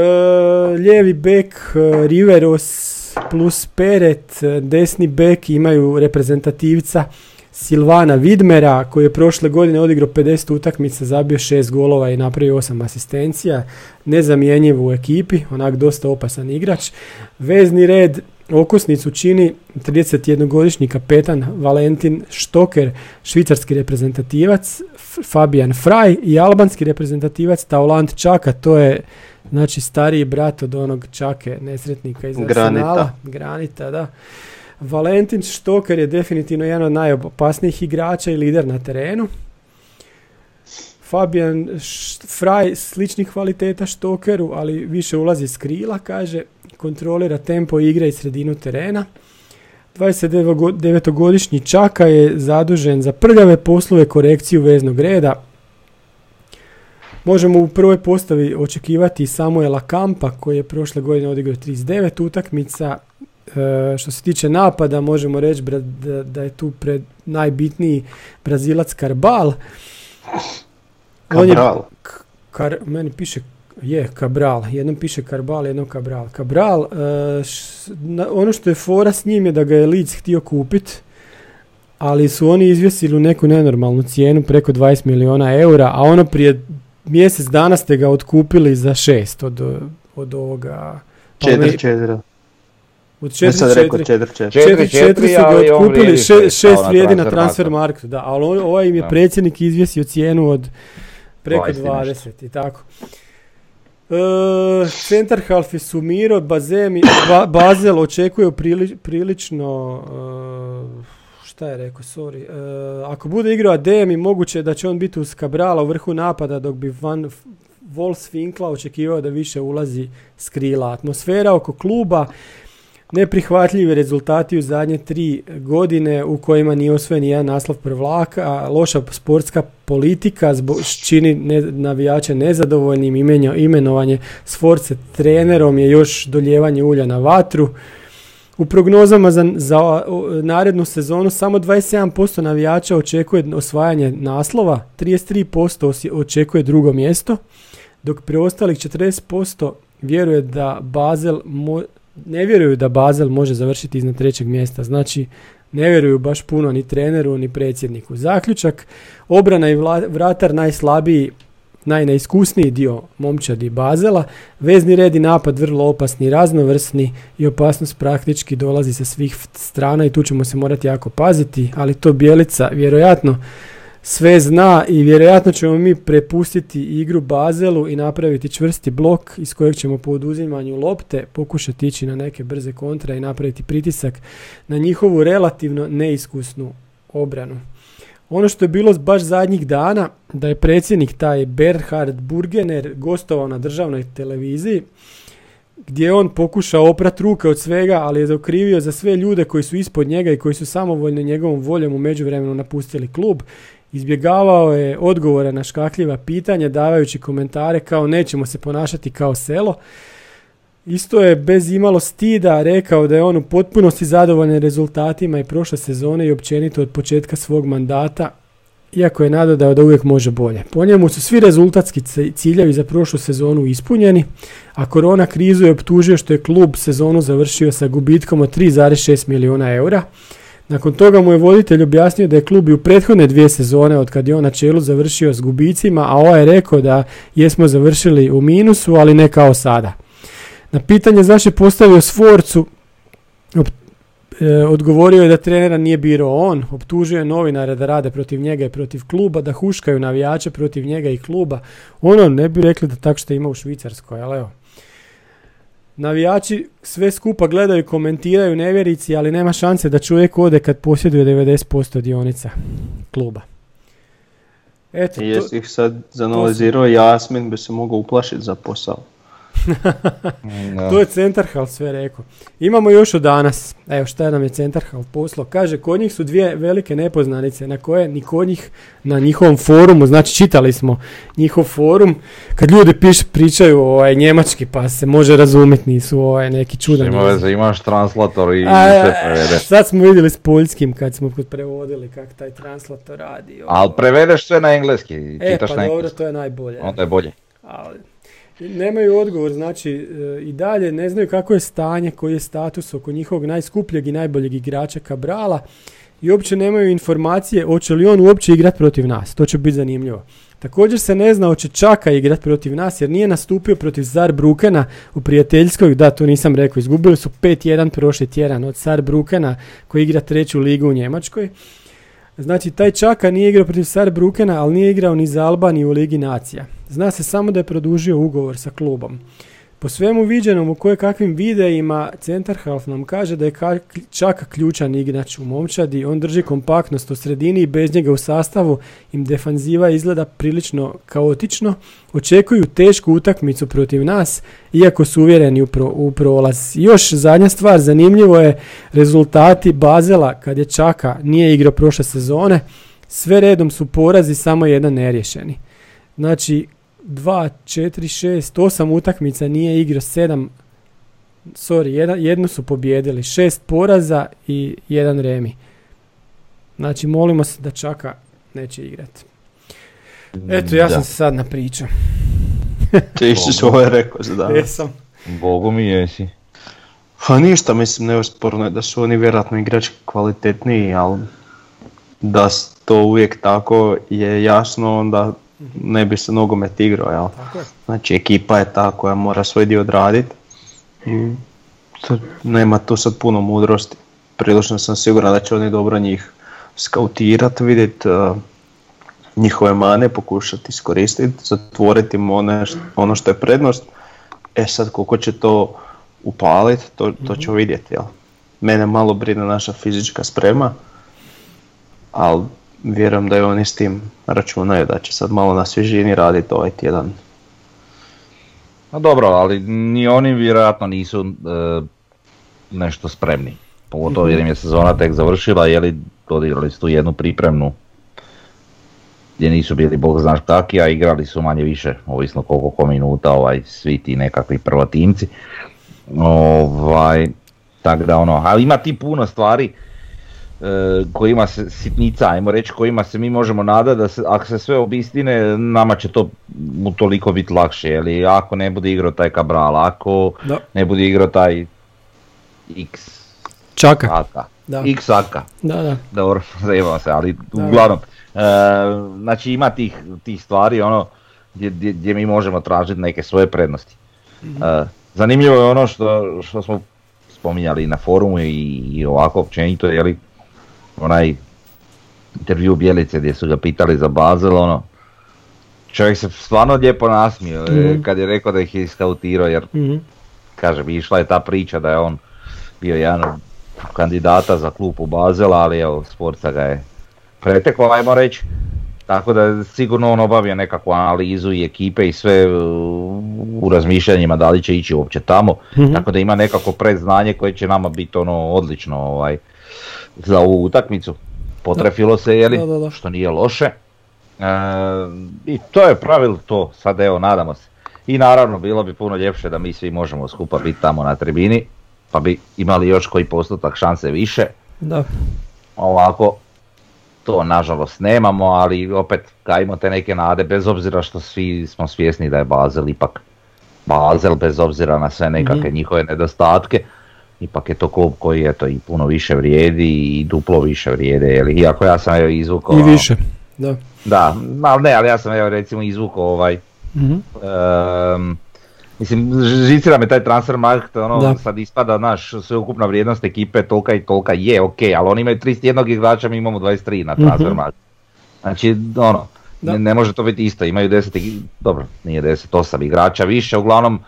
lijevi bek e, Riveros plus Peret, e, desni bek imaju reprezentativca Silvana Vidmera koji je prošle godine odigrao 50 utakmica, zabio 6 golova i napravio 8 asistencija. Nezamjenjiv u ekipi, onak dosta opasan igrač. Vezni red okosnicu čini 31-godišnji kapetan Valentin Štoker, švicarski reprezentativac, Fabian Fraj i albanski reprezentativac Taulant Čaka, to je znači stariji brat od onog Čake, nesretnika iz Granita. Arsenala. Granita, da. Valentin Štoker je definitivno jedan od najopasnijih igrača i lider na terenu. Fabian Fraj sličnih kvaliteta Štokeru, ali više ulazi s krila, kaže, kontrolira tempo igre i sredinu terena. 29-godišnji Čaka je zadužen za prljave poslove korekciju veznog reda. Možemo u prvoj postavi očekivati Samuela Kampa koji je prošle godine odigrao 39 utakmica. E, što se tiče napada možemo reći da je tu pred najbitniji Brazilac Karbal. On je. Kar, meni piše, je, Cabral, jednom piše Karbal, jednom Cabral. Cabral, e, š- na- ono što je fora s njim je da ga je Leeds htio kupit, ali su oni izvjesili u neku nenormalnu cijenu preko 20 miliona eura, a ono prije mjesec dana ste ga otkupili za šest od, od ovoga... pa Četiri, četiri. Od Ja sam rekao 4 četiri, četiri. Četiri, 4 četiri, su ga otkupili, šest, na vrijedi na transfer marketu. da, ali ovaj im je Da. predsjednik izvjesio cijenu od preko 20 i 20 i tako. E, centar halfi su Miro, Bazem i Ba- Bazel očekuje prili- prilično e, šta je rekao, sorry. E, ako bude igrao Adem i moguće da će on biti uz Cabrala u vrhu napada dok bi Van Vols Finkla očekivao da više ulazi s krila. Atmosfera oko kluba, neprihvatljivi rezultati u zadnje tri godine u kojima nije osvojen jedan naslov prvaka, loša sportska politika zbog, čini ne, navijače nezadovoljnim imenja, imenovanje Sforce trenerom je još doljevanje ulja na vatru. U prognozama za, za narednu sezonu samo 27% navijača očekuje osvajanje naslova, 33% osi- očekuje drugo mjesto, dok preostalih 40% vjeruje da Bazel mo- ne vjeruju da Bazel može završiti iznad trećeg mjesta. Znači, ne vjeruju baš puno ni treneru ni predsjedniku. Zaključak, obrana i vratar najslabiji, najneiskusniji dio momčadi Bazela, vezni red i napad vrlo opasni raznovrsni i opasnost praktički dolazi sa svih strana i tu ćemo se morati jako paziti, ali to Bjelica vjerojatno sve zna i vjerojatno ćemo mi prepustiti igru Bazelu i napraviti čvrsti blok iz kojeg ćemo po oduzimanju lopte pokušati ići na neke brze kontra i napraviti pritisak na njihovu relativno neiskusnu obranu. Ono što je bilo baš zadnjih dana, da je predsjednik taj Berhard Burgener gostovao na državnoj televiziji, gdje je on pokušao oprat ruke od svega, ali je okrivio za sve ljude koji su ispod njega i koji su samovoljno njegovom voljom u međuvremenu napustili klub. Izbjegavao je odgovore na škakljiva pitanja, davajući komentare kao nećemo se ponašati kao selo. Isto je bez imalo stida rekao da je on u potpunosti zadovoljan rezultatima i prošle sezone i općenito od početka svog mandata, iako je nadodao da uvijek može bolje. Po njemu su svi rezultatski ci- ciljevi za prošlu sezonu ispunjeni, a korona krizu je optužio što je klub sezonu završio sa gubitkom od 3,6 milijuna eura. Nakon toga mu je voditelj objasnio da je klub i u prethodne dvije sezone od kad je on na čelu završio s gubicima, a ovaj je rekao da jesmo završili u minusu, ali ne kao sada. Na pitanje zašto je postavio Sforcu, e, odgovorio je da trenera nije birao on, optužio je novinare da rade protiv njega i protiv kluba, da huškaju navijače protiv njega i kluba. Ono ne bi rekli da tak što ima u Švicarskoj, ali evo. Navijači sve skupa gledaju komentiraju nevjerici, ali nema šanse da čovjek ode kad posjeduje 90% dionica kluba. Eto, to, Jesi ih sad zanalizirao, Jasmin bi se mogao uplašiti za posao. To je Centarhal sve rekao. Imamo još od danas. Evo šta nam je Centarhal poslao. Kaže, kod njih su dvije velike nepoznanice na koje ni kod njih na njihovom forumu, znači čitali smo njihov forum, kad ljudi piš, pričaju ovaj, njemački pa se može razumjeti, nisu ovaj, neki čudan. Ima veze, imaš translator i A, sve prevede. sad smo vidjeli s poljskim kad smo kod prevodili kako taj translator radi. Ali prevedeš sve na engleski, E, čitaš pa na dobro, engleski. to je najbolje. Onda je bolje. ali nemaju odgovor, znači e, i dalje ne znaju kako je stanje, koji je status oko njihovog najskupljeg i najboljeg igrača Kabrala i uopće nemaju informacije hoće li on uopće igrati protiv nas, to će biti zanimljivo. Također se ne zna hoće Čaka igrati protiv nas jer nije nastupio protiv Brukena u prijateljskoj, da to nisam rekao, izgubili su 5-1 prošli tjedan od Brukena koji igra treću ligu u Njemačkoj. Znači, taj Čaka nije igrao protiv Brukena, ali nije igrao ni za Albaniju u Ligi nacija. Zna se samo da je produžio ugovor sa klubom. Po svemu viđenom u koje kakvim videima Centarhalf nam kaže da je Čaka ključan igrač u momčadi, on drži kompaktnost u sredini i bez njega u sastavu im defanziva izgleda prilično kaotično. Očekuju tešku utakmicu protiv nas, iako su uvjereni u, pro- u prolaz. Još zadnja stvar, zanimljivo je rezultati Bazela kad je Čaka nije igrao prošle sezone. Sve redom su porazi, samo jedan neriješeni. Znači, 2, 4, 6, 8 utakmica nije igrao, 7, sorry, jedan, jednu su pobjedili, 6 poraza i jedan remi. Znači, molimo se da Čaka neće igrati. Eto, ja Da. sam se sad napričao. Ti si svoje rekao za danas. Jesam. Bogu mi jesi. Pa ništa, mislim, neosporno je da su oni vjerojatno igrači kvalitetniji, ali da to uvijek tako je jasno, onda ne bi se nogomet igrao, jel? Tako je. Znači ekipa je ta koja mora svoj dio odraditi i to, nema tu sad puno mudrosti. Prilično sam siguran da će oni dobro njih skautirati, vidjeti njihove mane, pokušati iskoristiti, zatvoriti im one ono što je prednost. E sad koliko će to upaliti, to, to ćemo vidjeti. Jel? Mene malo brine naša fizička sprema, ali vjerujem da i oni s tim računaju da će sad malo na svježini raditi ovaj tjedan. Pa dobro, ali ni oni vjerojatno nisu e, nešto spremni. Pogotovo jer im je sezona tek završila, je li odigrali su tu jednu pripremnu gdje nisu bili bog znaš kakvi, a igrali su manje više, ovisno koliko ko minuta, ovaj, svi ti nekakvi prvotimci. Ovaj, tako da ono, ali ima ti puno stvari kojima se sitnica, ajmo reći, kojima se mi možemo nadati da se, ako se sve obistine, nama će to utoliko biti lakše, jeli ako ne bude igrao taj Cabral, ako Da. ne bude igrao taj X Čaka. Aka, Da. X Aka, Da, da. dobro, se, ali Da. uglavnom, e, znači ima tih, tih stvari ono gdje, gdje, mi možemo tražiti neke svoje prednosti. E, zanimljivo je ono što, što smo spominjali na forumu i, i ovako općenito, je li onaj intervju Bjelice gdje su ga pitali za Basel, ono, čovjek se stvarno lijepo nasmio Mhm. kad je rekao da ih je iskautirao, jer Mhm. kažem, išla je ta priča da je on bio jedan od kandidata za klupu Bazela, ali evo, Sporca ga je preteklo, ajmo reći. Tako da sigurno on obavio nekakvu analizu i ekipe i sve u, u razmišljanjima da li će ići uopće tamo. Mhm. Tako da ima nekako predznanje koje će nama biti ono odlično ovaj, za ovu utakmicu. Potrefilo se je li, Da, da, da. što nije loše. E, I to je pravilo to, sad evo nadamo se. I naravno bilo bi puno ljepše da mi svi možemo skupa biti tamo na tribini, pa bi imali još koji postotak šanse više. Da. Ovako, to nažalost nemamo, ali opet gajimo te neke nade, bez obzira što svi smo svjesni da je Bazel ipak Bazel, bez obzira na sve nekakve njihove nedostatke. Ipak je to klub koji eto, i puno više vrijedi i duplo više vrijede, je li? iako ja sam evo izvukao... I više. Da. Da, ali ne, ali ja sam evo recimo izvukao ovaj, Mhm. Ehm, mislim, žicira me taj transfer markt, ono, Da. sad ispada naš sveukupna vrijednost ekipe tolika i tolika je, ok, ali oni imaju 31 igrača, mi imamo 23 na transfer Mhm. markt. Znači, ono, ne, ne može to biti isto, imaju 10, ig- dobro, nije 10, 8 igrača više, uglavnom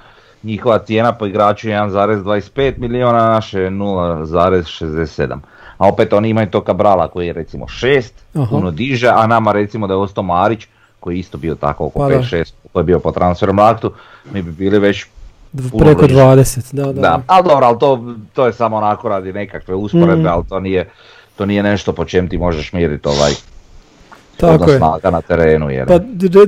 njihova cijena po igraču je 1,25 milijuna, naše je 0,67. A opet oni imaju to Kabrala koji je recimo 6, Aha. puno diže, a nama recimo da je ostao Marić koji je isto bio tako oko Pa da. 5-6 koji je bio po transfer marktu, mi bi bili već Preko bliže. 20, da, da. da, ali dobro, ali to, to je samo onako radi nekakve usporedbe, Mm. ali to nije, to nije nešto po čem ti možeš mjeriti ovaj Tako je. snaga na terenu. Jer, Pa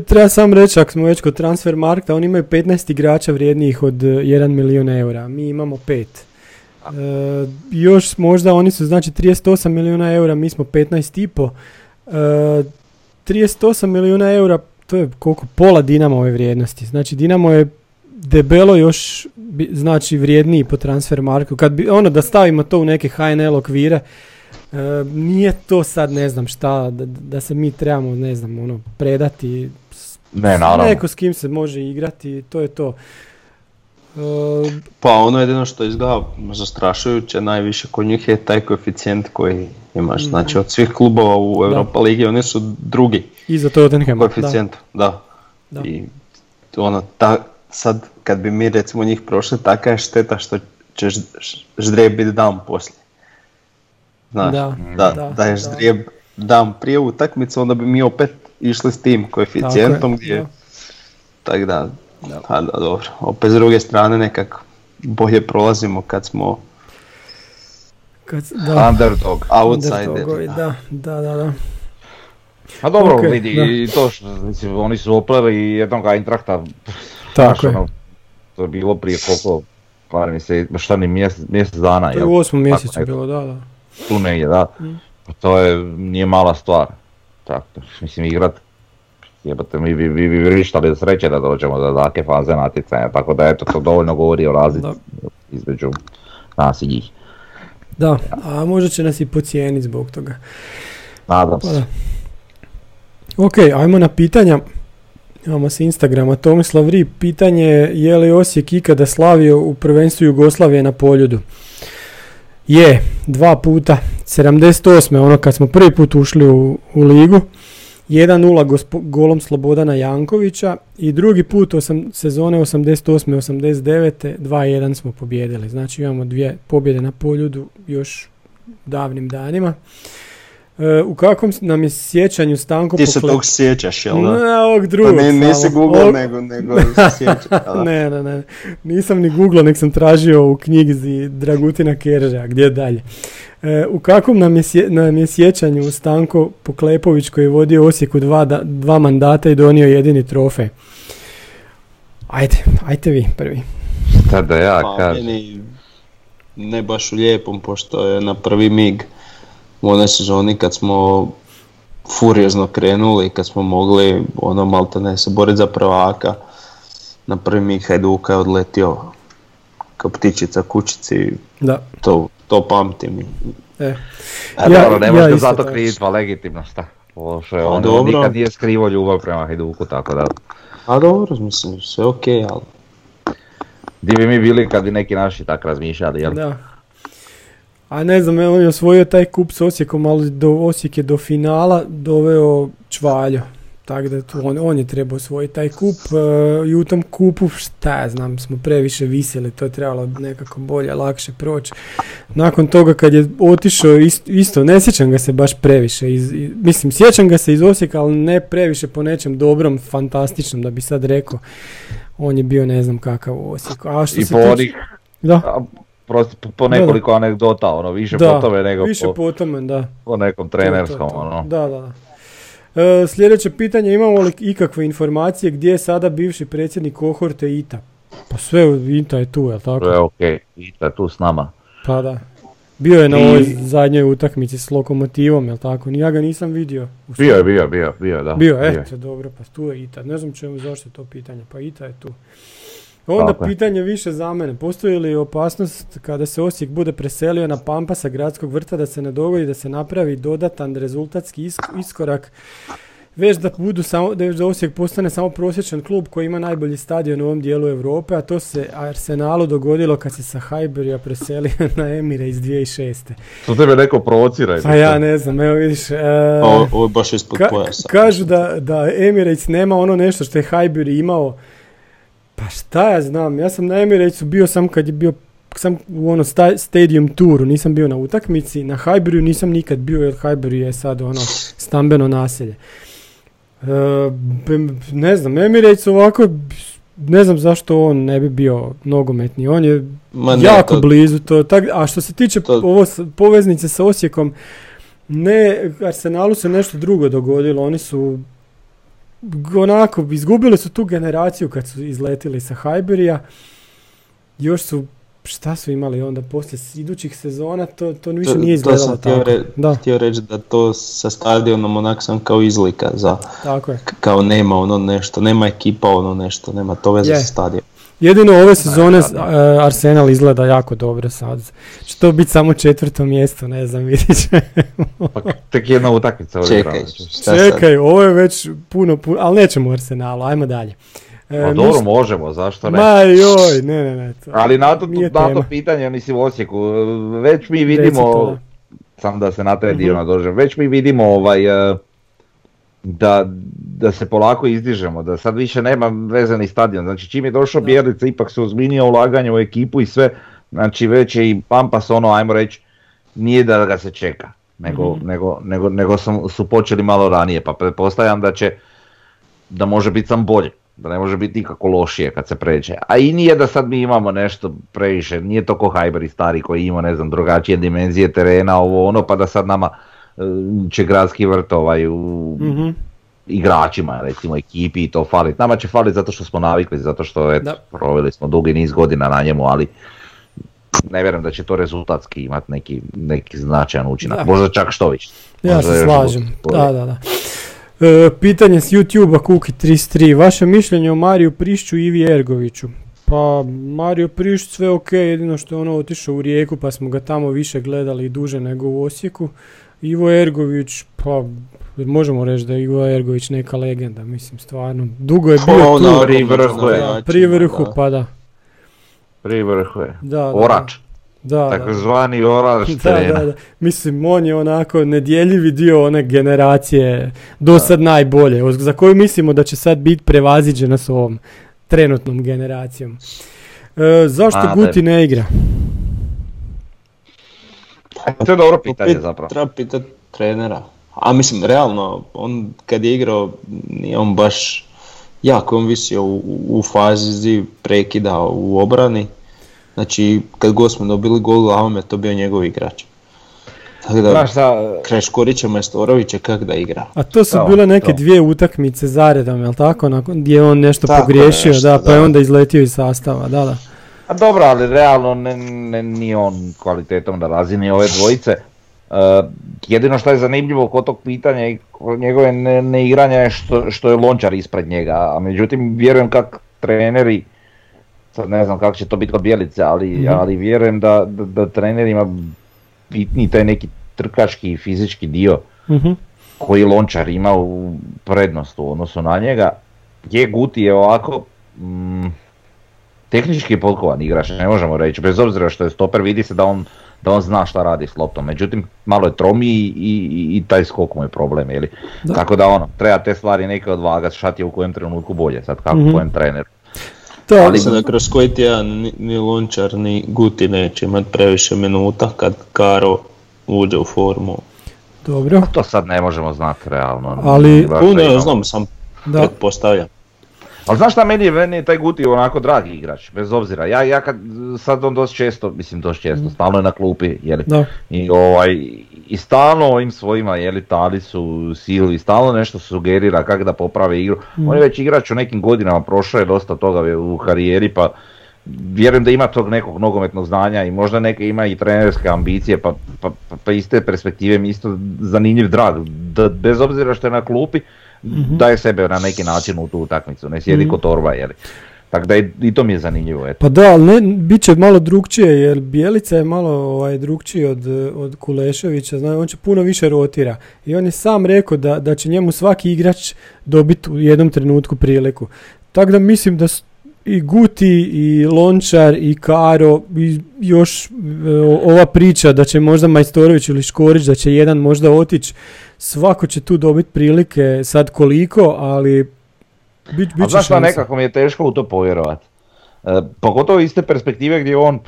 treba sam reći, ako smo već kod transfer markta, oni imaju 15 igrača vrijednijih od 1 milijun eura, mi imamo 5. E, još možda oni su znači 38 milijuna eura, mi smo 15 i po. E, 38 milijuna eura, to je koliko pola Dinamove vrijednosti. Znači Dinamo je debelo još znači vrijedniji po transfer marku. Kad bi ono da stavimo to u neke HNL okvire, e, nije to sad ne znam šta, da, da se mi trebamo ne znam ono predati. s- ne, naravno. Neko s kim se može igrati, to je to. E, Pa ono jedino što izgleda zastrašujuće najviše kod njih je taj koeficijent koji imaš. Znači od svih klubova u Europa Ligi oni su drugi iza Tottenhama. da. koeficijent. Da. Da. I ono, ta, sad kad bi mi recimo njih prošli, taka je šteta što će ž- ž- ždrijeb biti dan poslije. Znaš, Da, da, da, da, je da. ždrijeb dan prije utakmice, onda bi mi opet išli s tim koeficijentom Tako je, gdje, da. tak da, a da, dobro. Opet s druge strane nekak bolje prolazimo kad smo Kad, da. Underdog. Underdogovi, da, da, da, da. A dobro, Ok, vidi, da. i to što, mislim, oni su opleli jednog Eintrachta, Tako je. ono, to je bilo prije koliko, par mjeseci, ma šta ni mjesec, mjesec dana, To je u osmom Tako mjesecu nekako. bilo, da, da. Tu negdje, da. Pa To je, nije mala stvar. Tako, mislim igrat, jebate, mi bi, bi, bi vrištali sreće da dođemo do takve faze natjecanja, tako da eto, to dovoljno govori o razlici između nas i njih. Da, a možda će nas i pocijeniti zbog toga. Nadam Pa se. da. Ok, ajmo na pitanja. Imamo s Instagrama. Tomislav Ri, pitanje je je li Osijek ikada slavio u prvenstvu Jugoslavije na poljudu? Je, dva puta. 78. ono kad smo prvi put ušli u, u ligu. 1-0 gospo- golom Slobodana Jankovića i drugi put osam, sezone 88. 89. 2-1 smo pobjedili. Znači imamo dvije pobjede na poljudu još davnim danima. E, u kakvom nam je sjećanju Stanko Ti se Pokle- tog sjećaš, jel da? Ne, ovog Pa drugog ne, nisi. Google, Ovog- nego, nego se sjećaš. jel da? ne, ne, ne. Nisam ni googlao, nek sam tražio u knjizi Dragutina Kerža, gdje dalje. E, u kakvom nam je, sje- nam je sjećanju Stanko Poklepović koji je vodio Osijeku dva, da- dva mandata i donio jedini trofej? Ajde, ajte vi prvi. Šta da ja Pa kažem. meni ne baš u lijepom, pošto je na prvi mig u onoj sezoni kad smo furiozno krenuli, kad smo mogli ono malta ne se boriti za prvaka, na prvi Hajduka je odletio kao ptičica kućici, Da, to, to pamtim. e. A Ja- dobro, ne ja možete zato tako. kriviti, pa legitimno šta. Loše, Pa on dobro. nikad nije skrivo ljubav prema Hajduku, tako da. A dobro, mislim, sve ok, ali Di bi mi bili kad bi neki naši tak razmišljali, jel? Da. A ne znam, on je osvojio taj kup s Osijekom, ali do Osijek je do finala doveo Čvaljo. tako da tu on, on je trebao osvojiti taj kup e, i u tom kupu šta ja znam smo previše visjeli, to je trebalo nekako bolje, lakše proći. Nakon toga kad je otišao isto, isto ne sjećam ga se baš previše, iz, mislim sjećam ga se iz Osijeka, ali ne previše po nečem dobrom, fantastičnom da bi sad rekao. On je bio ne znam kakav u Osijeku. A što I se po tiče- onih, Da, a, prosto po- po Da, da. nekoliko anegdota, ono, više da, po tome nego više po, po tome, da. po nekom To je to, trenerskom, to. ono. Da, da, da. E, sljedeće pitanje, imamo li ikakve informacije gdje je sada bivši predsjednik kohorte ITA? Pa sve ITA je tu, jel tako? To je okej, i da je tu s nama. Pa da. Bio je na I- ovoj zadnjoj utakmici s Lokomotivom, jel tako? Ja ga nisam vidio. Bio je, bio, bio, bio, da. Bio, je. eto, dobro, pa tu je ITA. Ne znam čemu, zašto je to pitanje, pa ITA je tu. Onda Tako je. pitanje više za mene. Postoji li opasnost kada se Osijek bude preselio na Pampasa gradskog vrta da se ne dogodi da se napravi dodatan rezultatski isk- iskorak već da budu samo, da već da Osijek postane samo prosječan klub koji ima najbolji stadion u ovom dijelu Europe, a to se Arsenalu dogodilo kad se sa Highburyja preselio na Emire iz 2006. To tebe neko provocira. Pa ja ne znam, evo vidiš. e, Ovo, ovo je baš ispod Ka- pojasa. kažu da, da Emirates nema ono nešto što je Highbury imao. Pa šta ja znam, ja sam na Emiratesu bio sam kad je bio sam u ono sta- stadium touru, nisam bio na utakmici, na Highburyu nisam nikad bio jer Highbury je sad ono stambeno naselje. E, ne znam, Emirates ovako, ne znam zašto on ne bi bio nogometni, on je Ma ne, jako to- blizu to. Tak, a što se tiče to- ovo poveznice sa Osijekom, ne, Arsenalu se nešto drugo dogodilo. Oni su onako, izgubili su tu generaciju kad su izletili sa Highburyja. Još su, šta su imali onda poslije idućih sezona, to, to više To- nije to izgledalo sam htio, tako. re- Da, htio reći da to sa stadionom onak sam kao izlika za, tako je. kao nema ono nešto, nema ekipa ono nešto, nema to veze sa stadionom. Jedino ove sezone s- e, Arsenal izgleda jako dobro sad. Će to biti samo četvrto mjesto, ne znam, vidit ćemo. Pa tek jedna utakmica. Čekaj, šta sad? Čekaj, ovo je već puno, puno, ali nećemo u Arsenalu, ajmo dalje. E, Pa dobro, možemo, zašto ne? Ma joj, ne, ne, ne. To, Ali na to, na to pitanje, mislim u Osijeku, već mi vidimo, sam da se na taj dio nadožem, već mi vidimo ovaj, eh, da, da se polako izdižemo, da sad više nema vezani stadion, znači čim je došao Bjelica ipak se ozbiljnije ulaganje u ekipu i sve, znači već je i Pampas ono, ajmo reći, nije da ga se čeka, nego, Mhm. nego, nego, nego sam, su počeli malo ranije, pa pretpostavljam da će, da može biti sam bolje, da ne može biti nikako lošije kad se pređe. A i nije da sad mi imamo nešto previše, nije to ko Hajberi stari koji ima ne znam drugačije dimenzije terena, ovo ono, pa da sad nama će gradski vrt ovaj u Mhm. igračima, recimo ekipi i to fali. Nama će faliti zato što smo navikli, zato što eto, Da. proveli smo dugi niz godina na njemu, ali ne vjerujem da će to rezultatski imati neki, neki značajan učinak. Da. Možda čak što više. Ja se slažem. Da, da, da. E, pitanje s YouTube-a Kuki33. Vaše mišljenje o Mariju Prišću i Ivi Ergoviću? Pa, Mario Prišć sve ok, jedino što je ono otišao u Rijeku pa smo ga tamo više gledali i duže nego u Osijeku. Ivo Ergović, pa možemo reći da je Ivo Ergović neka legenda, mislim stvarno. Dugo je Pa bio ono, tu, pri vrhu je. pri vrhu, da. pa da. Pri vrhu je. Da, da, Orač, Da, da. takozvani orač Da, terena. da, da. Mislim, on je onako nedjeljivi dio one generacije do sad najbolje, za koju mislimo da će sad biti prevaziđena s ovom trenutnom generacijom. E, zašto A. Guti ne igra? To je dobro pitanje pit- zapravo. Treba pitati trenera. A mislim, realno, on kad je igrao, nije on baš jako on visio u, u fazi prekida u obrani. Znači, kad god smo dobili gol glavom je to bio njegov igrač. Tako da, šta, Majstorovića kak da igra. A to su Da, bile neke dvije utakmice zaredom, jel tako? Nakon, gdje je on nešto Tako pogriješio, nešto, da, pa je da. onda izletio iz sastava, da, da. A dobro, ali realno ne, ne, nije on kvalitetom na razini ove dvojice. Uh, jedino što je zanimljivo kod tog pitanja i njegove ne, neigranja je što, što je Lončar ispred njega, a međutim vjerujem kak treneri, sad ne znam kako će to biti kod Bjelice, ali, Mhm. ali vjerujem da, da, da trenerima bitniji taj neki trkački i fizički dio Mhm. koji Lončar ima u prednost u odnosu na njega. Je Guti je ovako mm, tehnički potkovan igrač, ne možemo reći, bez obzira što je stoper, vidi se da on da on zna šta radi s loptom. Međutim, malo je tromiji i, i, i taj skok mu je problem, jeli? Da. Tako da ono, treba te stvari neke odvagati, šta ti je u kojem trenutku bolje, sad kako Mhm. kojem treneru. To, ali, Mislim da kroz koji tjedan ni, ni Lončar ni Guti neće imati previše minuta kad Karo uđe u formu. dobro. To sad ne možemo znati realno. Ali- da ne imamo. znam, sam Da. pretpostavljam. Ali znaš šta, meni je, meni je taj Guti onako dragi igrač, bez obzira. Ja, ja kad, sad on dosta često, mislim dosta često, stalno je na klupi, jeli? Da. I, ovaj, I stalno ovim svojima, jeli, Talisu, Silvi, stalno nešto sugerira kako da poprave igru. On je već igrač u nekim godinama, prošao je dosta toga u karijeri, pa vjerujem da ima tog nekog nogometnog znanja i možda neke ima i trenerske ambicije, pa, pa, pa, pa iz te perspektive mi isto zanimljiv drag. Da, bez obzira što je na klupi, daje sebe na neki način u tu utakmicu, ne sjedi Mhm. ko torba, jeli. Tako da i, to mi je zanimljivo, eto. Pa da, ali ne, bit će malo drugčije jer Bijelica je malo ovaj, drugčiji od, od Kuleševića, zna, on će puno više rotira. I on je sam rekao da, da će njemu svaki igrač dobiti u jednom trenutku priliku. Tako da mislim da i Guti, i Lončar, i Karo, i još e, ova priča da će možda Majstorović ili Škorić, da će jedan možda otići, svako će tu dobiti prilike, sad koliko, ali bit, bit će nekako mi je teško u to povjerovat. E, pogotovo iz te perspektive gdje je on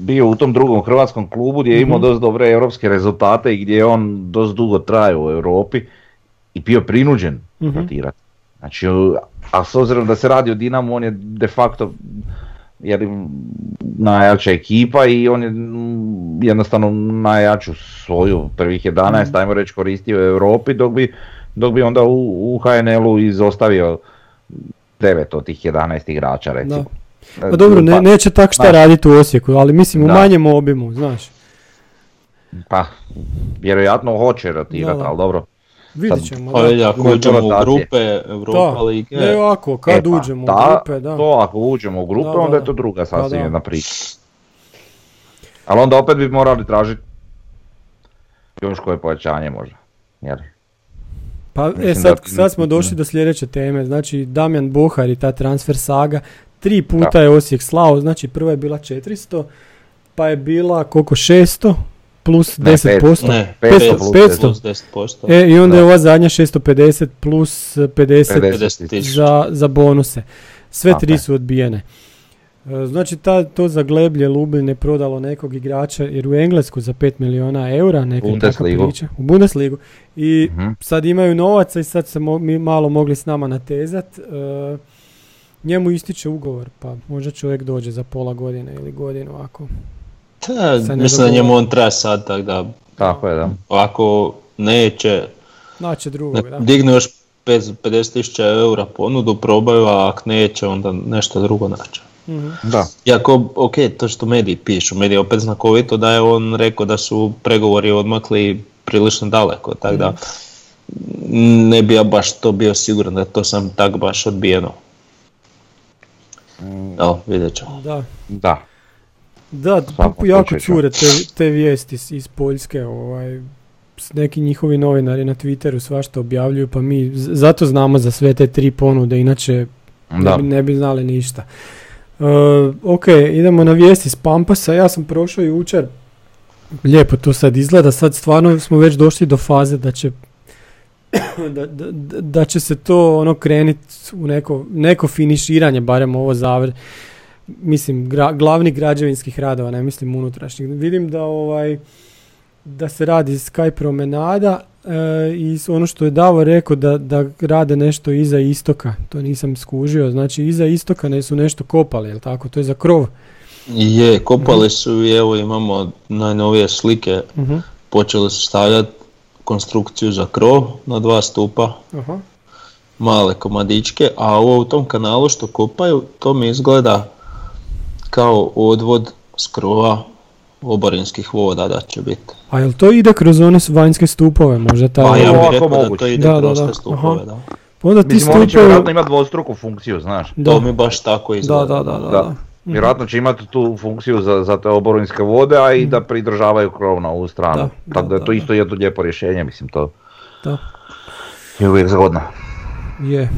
bio u tom drugom hrvatskom klubu gdje je imao Mhm. dosta dobre europske rezultate i gdje je on dosta dugo trajao u Europi i bio prinuđen Mhm. rotirati. Znači, a s obzirom da se radi o Dinamu, on je de facto je li, najjača ekipa i on je mm, jednostavno najjaču svoju prvih 11, ajmo reći, koristio u Europi, dok bi, dok bi onda u, u HNL-u izostavio 9 od tih 11 igrača, recimo. Pa dobro, ne, Pa- neće tak šta znaš. raditi u Osijeku, ali mislim u Da. manjem obimu, znaš. Pa, vjerojatno hoće rotirati, ali dobro. Vidjet ćemo. Pa da. vidi, ako uđemo u grupe Europa Da, Lige, ne ovako, kad E pa, uđemo u grupe, da. To ako uđemo u grupe, Da, da, onda je da. to druga Pa sasvim da. jedna priča. Ali onda opet bi morali tražiti još koje pojačanje možda. Jel? Pa e sad, da- sad smo došli do sljedeće teme, znači Damjan Bohar i ta transfer saga, tri puta je Osijek slao, znači prva je bila 400, pa je bila koliko 600 plus Ne, 10%. ne, 500 plus 500 500. plus 10%. E, I onda je Da. ova zadnja 650 plus 50, 50 tisuća. za, za bonuse. Sve tri je. su odbijene. E, Znači ta, to zagleblje Lublin je prodalo nekog igrača jer u Englesku za 5 miliona eura neka je Bundesligu. priča. U Bundesligu. I Mhm. sad imaju novaca i sad se mo- mi malo mogli s nama natezat. E, njemu ističe ugovor pa možda čovjek dođe za pola godine ili godinu ako. Ta, Sad ne mislim da njemu on treba sad, tako da Tako je, da. ako neće, Naće drugog, da. digne još 50.000 eura ponudu, probaju, a ako neće onda nešto drugo naće. Mhm. Da. Iako, ok, to što mediji pišu, mediji opet znakovito da je on rekao da su pregovori odmakli prilično daleko, tako da ne bi ja baš to bio siguran da to sam tak baš odbijeno. Evo, vidjet ćemo. Da. Da. Da, jako cure te, te vijesti iz, iz Poljske, ovaj, neki njihovi novinari na Twitteru svašta objavljuju, pa mi zato znamo za sve te tri ponude, inače ne Da. bi, ne bi znali ništa. E, ok, idemo na vijesti s Pampasa, ja sam prošao jučer, lijepo to sad izgleda, sad stvarno smo već došli do faze da će da, da, da- da će se to ono krenit u neko, neko finiširanje, barem ovo zavr, mislim, gra- glavnih građevinskih radova, ne mislim unutrašnjih. Vidim da ovaj da se radi Sky promenada e, i ono što je Davo rekao da, da rade nešto iza istoka, to nisam skužio, znači iza istoka ne su nešto kopali, jel tako, to je za krov. Je, kopali su i evo imamo najnovije slike, Mhm. počeli su stavljati konstrukciju za krov na dva stupa, Aha. male komadičke, a ovo u tom kanalu što kopaju, to mi izgleda kao odvod s krova oborinskih voda da će biti. A jel to ide kroz one vanjske stupove, možda taj... Pa ja bih rekao da to ide Da, kroz da. te stupove, Aha. da. Onda ti Mislim, oni će stupovi... vjerojatno imati dvostruku funkciju, znaš. Da, To mi baš tako da, izgleda. da, da, da, Da. da. Vjerojatno će imati tu funkciju za, za te oborinske vode, a i da pridržavaju krov na ovu stranu. Mhm. Da, Tako da, da je to isto jedno lijepo rješenje, mislim to Da. je uvijek zgodno. Je,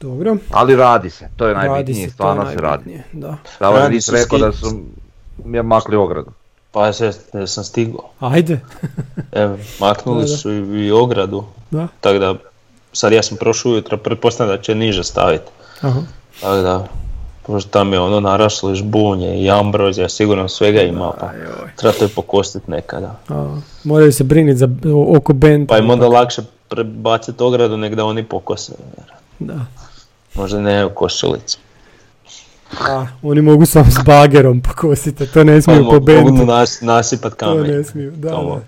dobro. Ali radi se, to je najbitnije, je stvarno se radi. Da. Je Radi Ris se rekao da su je makli ogradu. Pa se, sam stigao. Ajde. Evo, maknuli Da, da. su i, i ogradu, Da. tako da sad ja sam prošao ujutro, pretpostavljam da će niže staviti. Aha. Tako da, pošto tam je ono naraslo i žbunje i ambrozija, sigurno svega ima, pa treba to i pokostit nekada. A, moraju se briniti za, oko benda. Pa im onda lakše prebaciti ogradu nek da oni pokose. Da. Možda ne košulicu. A, oni mogu sam s bagerom pokositi, to ne smiju po Pa Mogu nas, nasipat To kamen. ne smiju, da, da.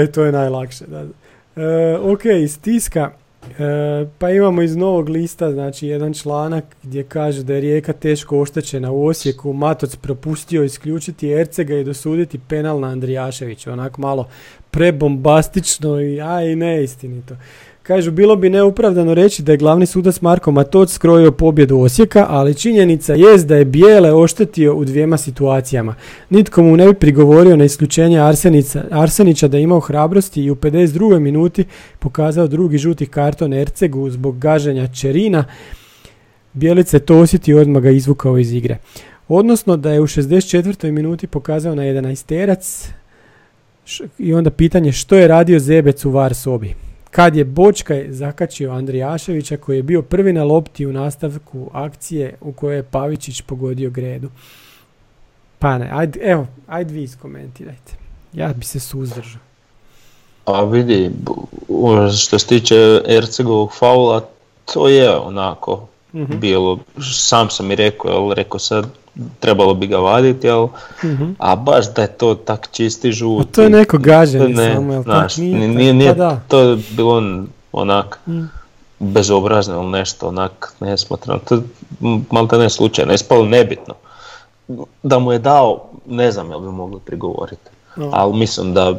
E, to je najlakše, da. da. E, ok, iz tiska, e, pa imamo iz novog lista, znači jedan članak gdje kaže da je Rijeka teško oštećena u Osijeku, Matoc propustio isključiti Ercega i dosuditi penal na Andrijaševića, onako malo prebombastično i aj neistinito. Kažu, bilo bi neopravdano reći da je glavni sudac Marko Matoc skrojio pobjedu Osijeka, ali činjenica jest da je Bijele oštetio u dvijema situacijama. Nitko mu ne bi prigovorio na isključenje Arsenica, Arsenića da je imao hrabrosti i u 52. minuti pokazao drugi žuti karton Ercegu zbog gaženja Čerina. Bijelica je to osjetio i odmah ga izvukao iz igre. Odnosno da je u 64. minuti pokazao na 11 terac i onda pitanje što je radio Zebec u var sobi. Kad je Bočkaj zakačio Andrijaševića koji je bio prvi na lopti u nastavku akcije u kojoj je Pavičić pogodio gredu. Pa ne, ajde, evo, ajde vi iskomentirajte. Ja bi se suzdržao. A vidi, što se tiče Ercegovog faula, to je onako Mhm. bilo, sam sam i rekao, jel, rekao sad trebalo bi ga vaditi, jel, Mhm. a baš da je to tak čisti A žuti. to je neko gaženje ne, samo, jel znaš, tak? Nije, nije, nije, nije- pa da. to je bilo on- onak Mm. bezobrazno ili nešto, onak ne smatram, to je malta ne slučajno, ispalo nebitno. Da mu je dao, ne znam jel bi mogli prigovoriti, No. ali mislim da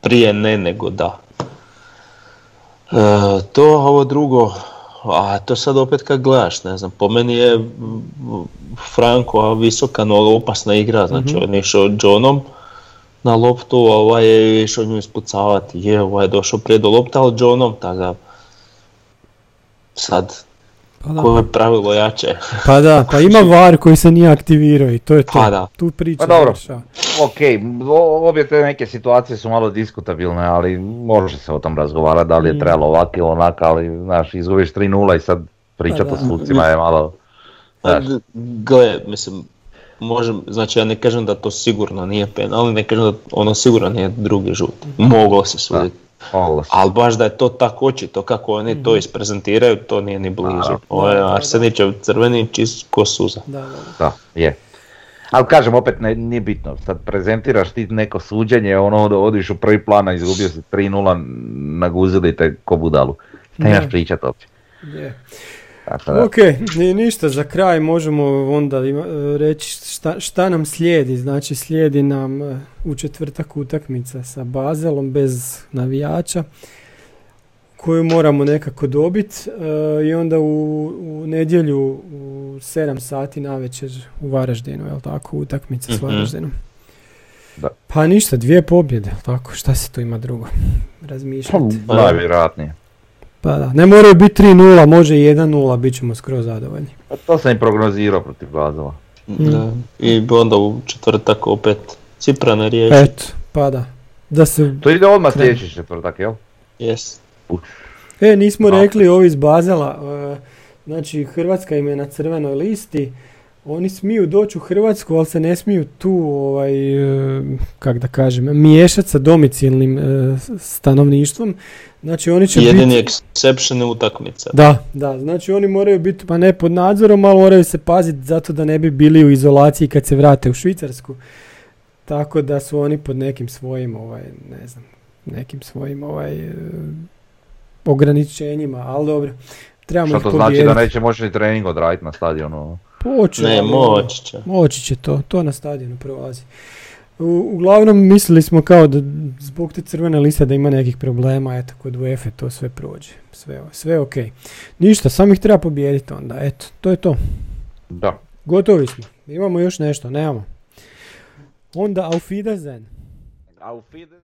prije ne nego da. E, to, ovo drugo, a to sad opet kad gledaš, ne znam, po meni je Franko visoka noga, opasna igra, znači on je išao Johnom na loptu, a ovaj je išao nju ispucavati, je, ovaj je došao prije do lopte, ali Johnom, tako da sad, Pa da. koje je pravilo jače? Pa da, pa ima var koji se nije aktivirao i to je to. Pa da. Tu priča Pa dobro. Ok, obje te neke situacije su malo diskutabilne, ali može se o tom razgovarati, da li je Mm. trebalo ovak ili onak, ali znaš, izgubiš 3-0 i sad pričat Pa o da. sucima je malo... Pa, Znaš. gle, mislim, možem, znači ja ne kažem da to sigurno nije penal, ali ne kažem da ono sigurno nije drugi žuti. Moglo se suditi. Ali baš da je to tako očito kako oni to isprezentiraju, to nije ni blizu. Ovo je. Arsenićev crveni čist ko suza. Da, da, da. Da, je. Ali kažem, opet ne, nije bitno, sad prezentiraš ti neko suđenje, ono da odiš u prvi plan, a izgubio si 3-0, naguzili te ko budalu. Šta Da. imaš pričat uopće? Tako da, Ok, ni ništa, za kraj možemo onda ima- e, reći šta, šta nam slijedi. Znači slijedi nam e, u četvrtak utakmica sa Bazelom bez navijača koju moramo nekako dobiti i onda u, u nedjelju u 7 sati navečer u Varaždinu, jel tako, utakmica s Mhm. Varaždinom. Da. Pa ništa, dvije pobjede, tako, šta se tu ima drugo razmišljati. Pa, najvjerojatnije. Pa da, ne moraju biti 3-0, može i 1-0, bit ćemo skroz zadovoljni. Pa to sam i prognozirao protiv Bazela. Da. I onda u četvrtak opet Ciprana riješi. Eto, pa da. Da se... To ide odmah sljedeći četvrtak, jel? Yes. E, nismo Da. rekli ovi iz Bazela, e, znači Hrvatska im je na crvenoj listi, oni smiju doći u Hrvatsku, ali se ne smiju tu, ovaj, e, kak da kažem, miješati sa domicilnim e, stanovništvom. Znači oni će Jedini biti... exception je utakmica. Da, da, znači oni moraju biti, pa ne pod nadzorom, ali moraju se paziti zato da ne bi bili u izolaciji kad se vrate u Švicarsku. Tako da su oni pod nekim svojim, ovaj, ne znam, nekim svojim ovaj, e, ograničenjima, ali dobro. Trebamo Što ih to znači da neće moći ni trening odraditi na stadionu? Poće, Ne, moći će. Moći će to, to na stadionu prolazi. U, uglavnom mislili smo kao da zbog te crvene liste da ima nekih problema, eto kod UEFA to sve prođe, sve, sve ok. Ništa, samo ih treba pobijediti onda, eto, to je to. Da. Gotovi smo, imamo još nešto, nemamo. Onda auf Wiedersehen. Auf Wiedersehen.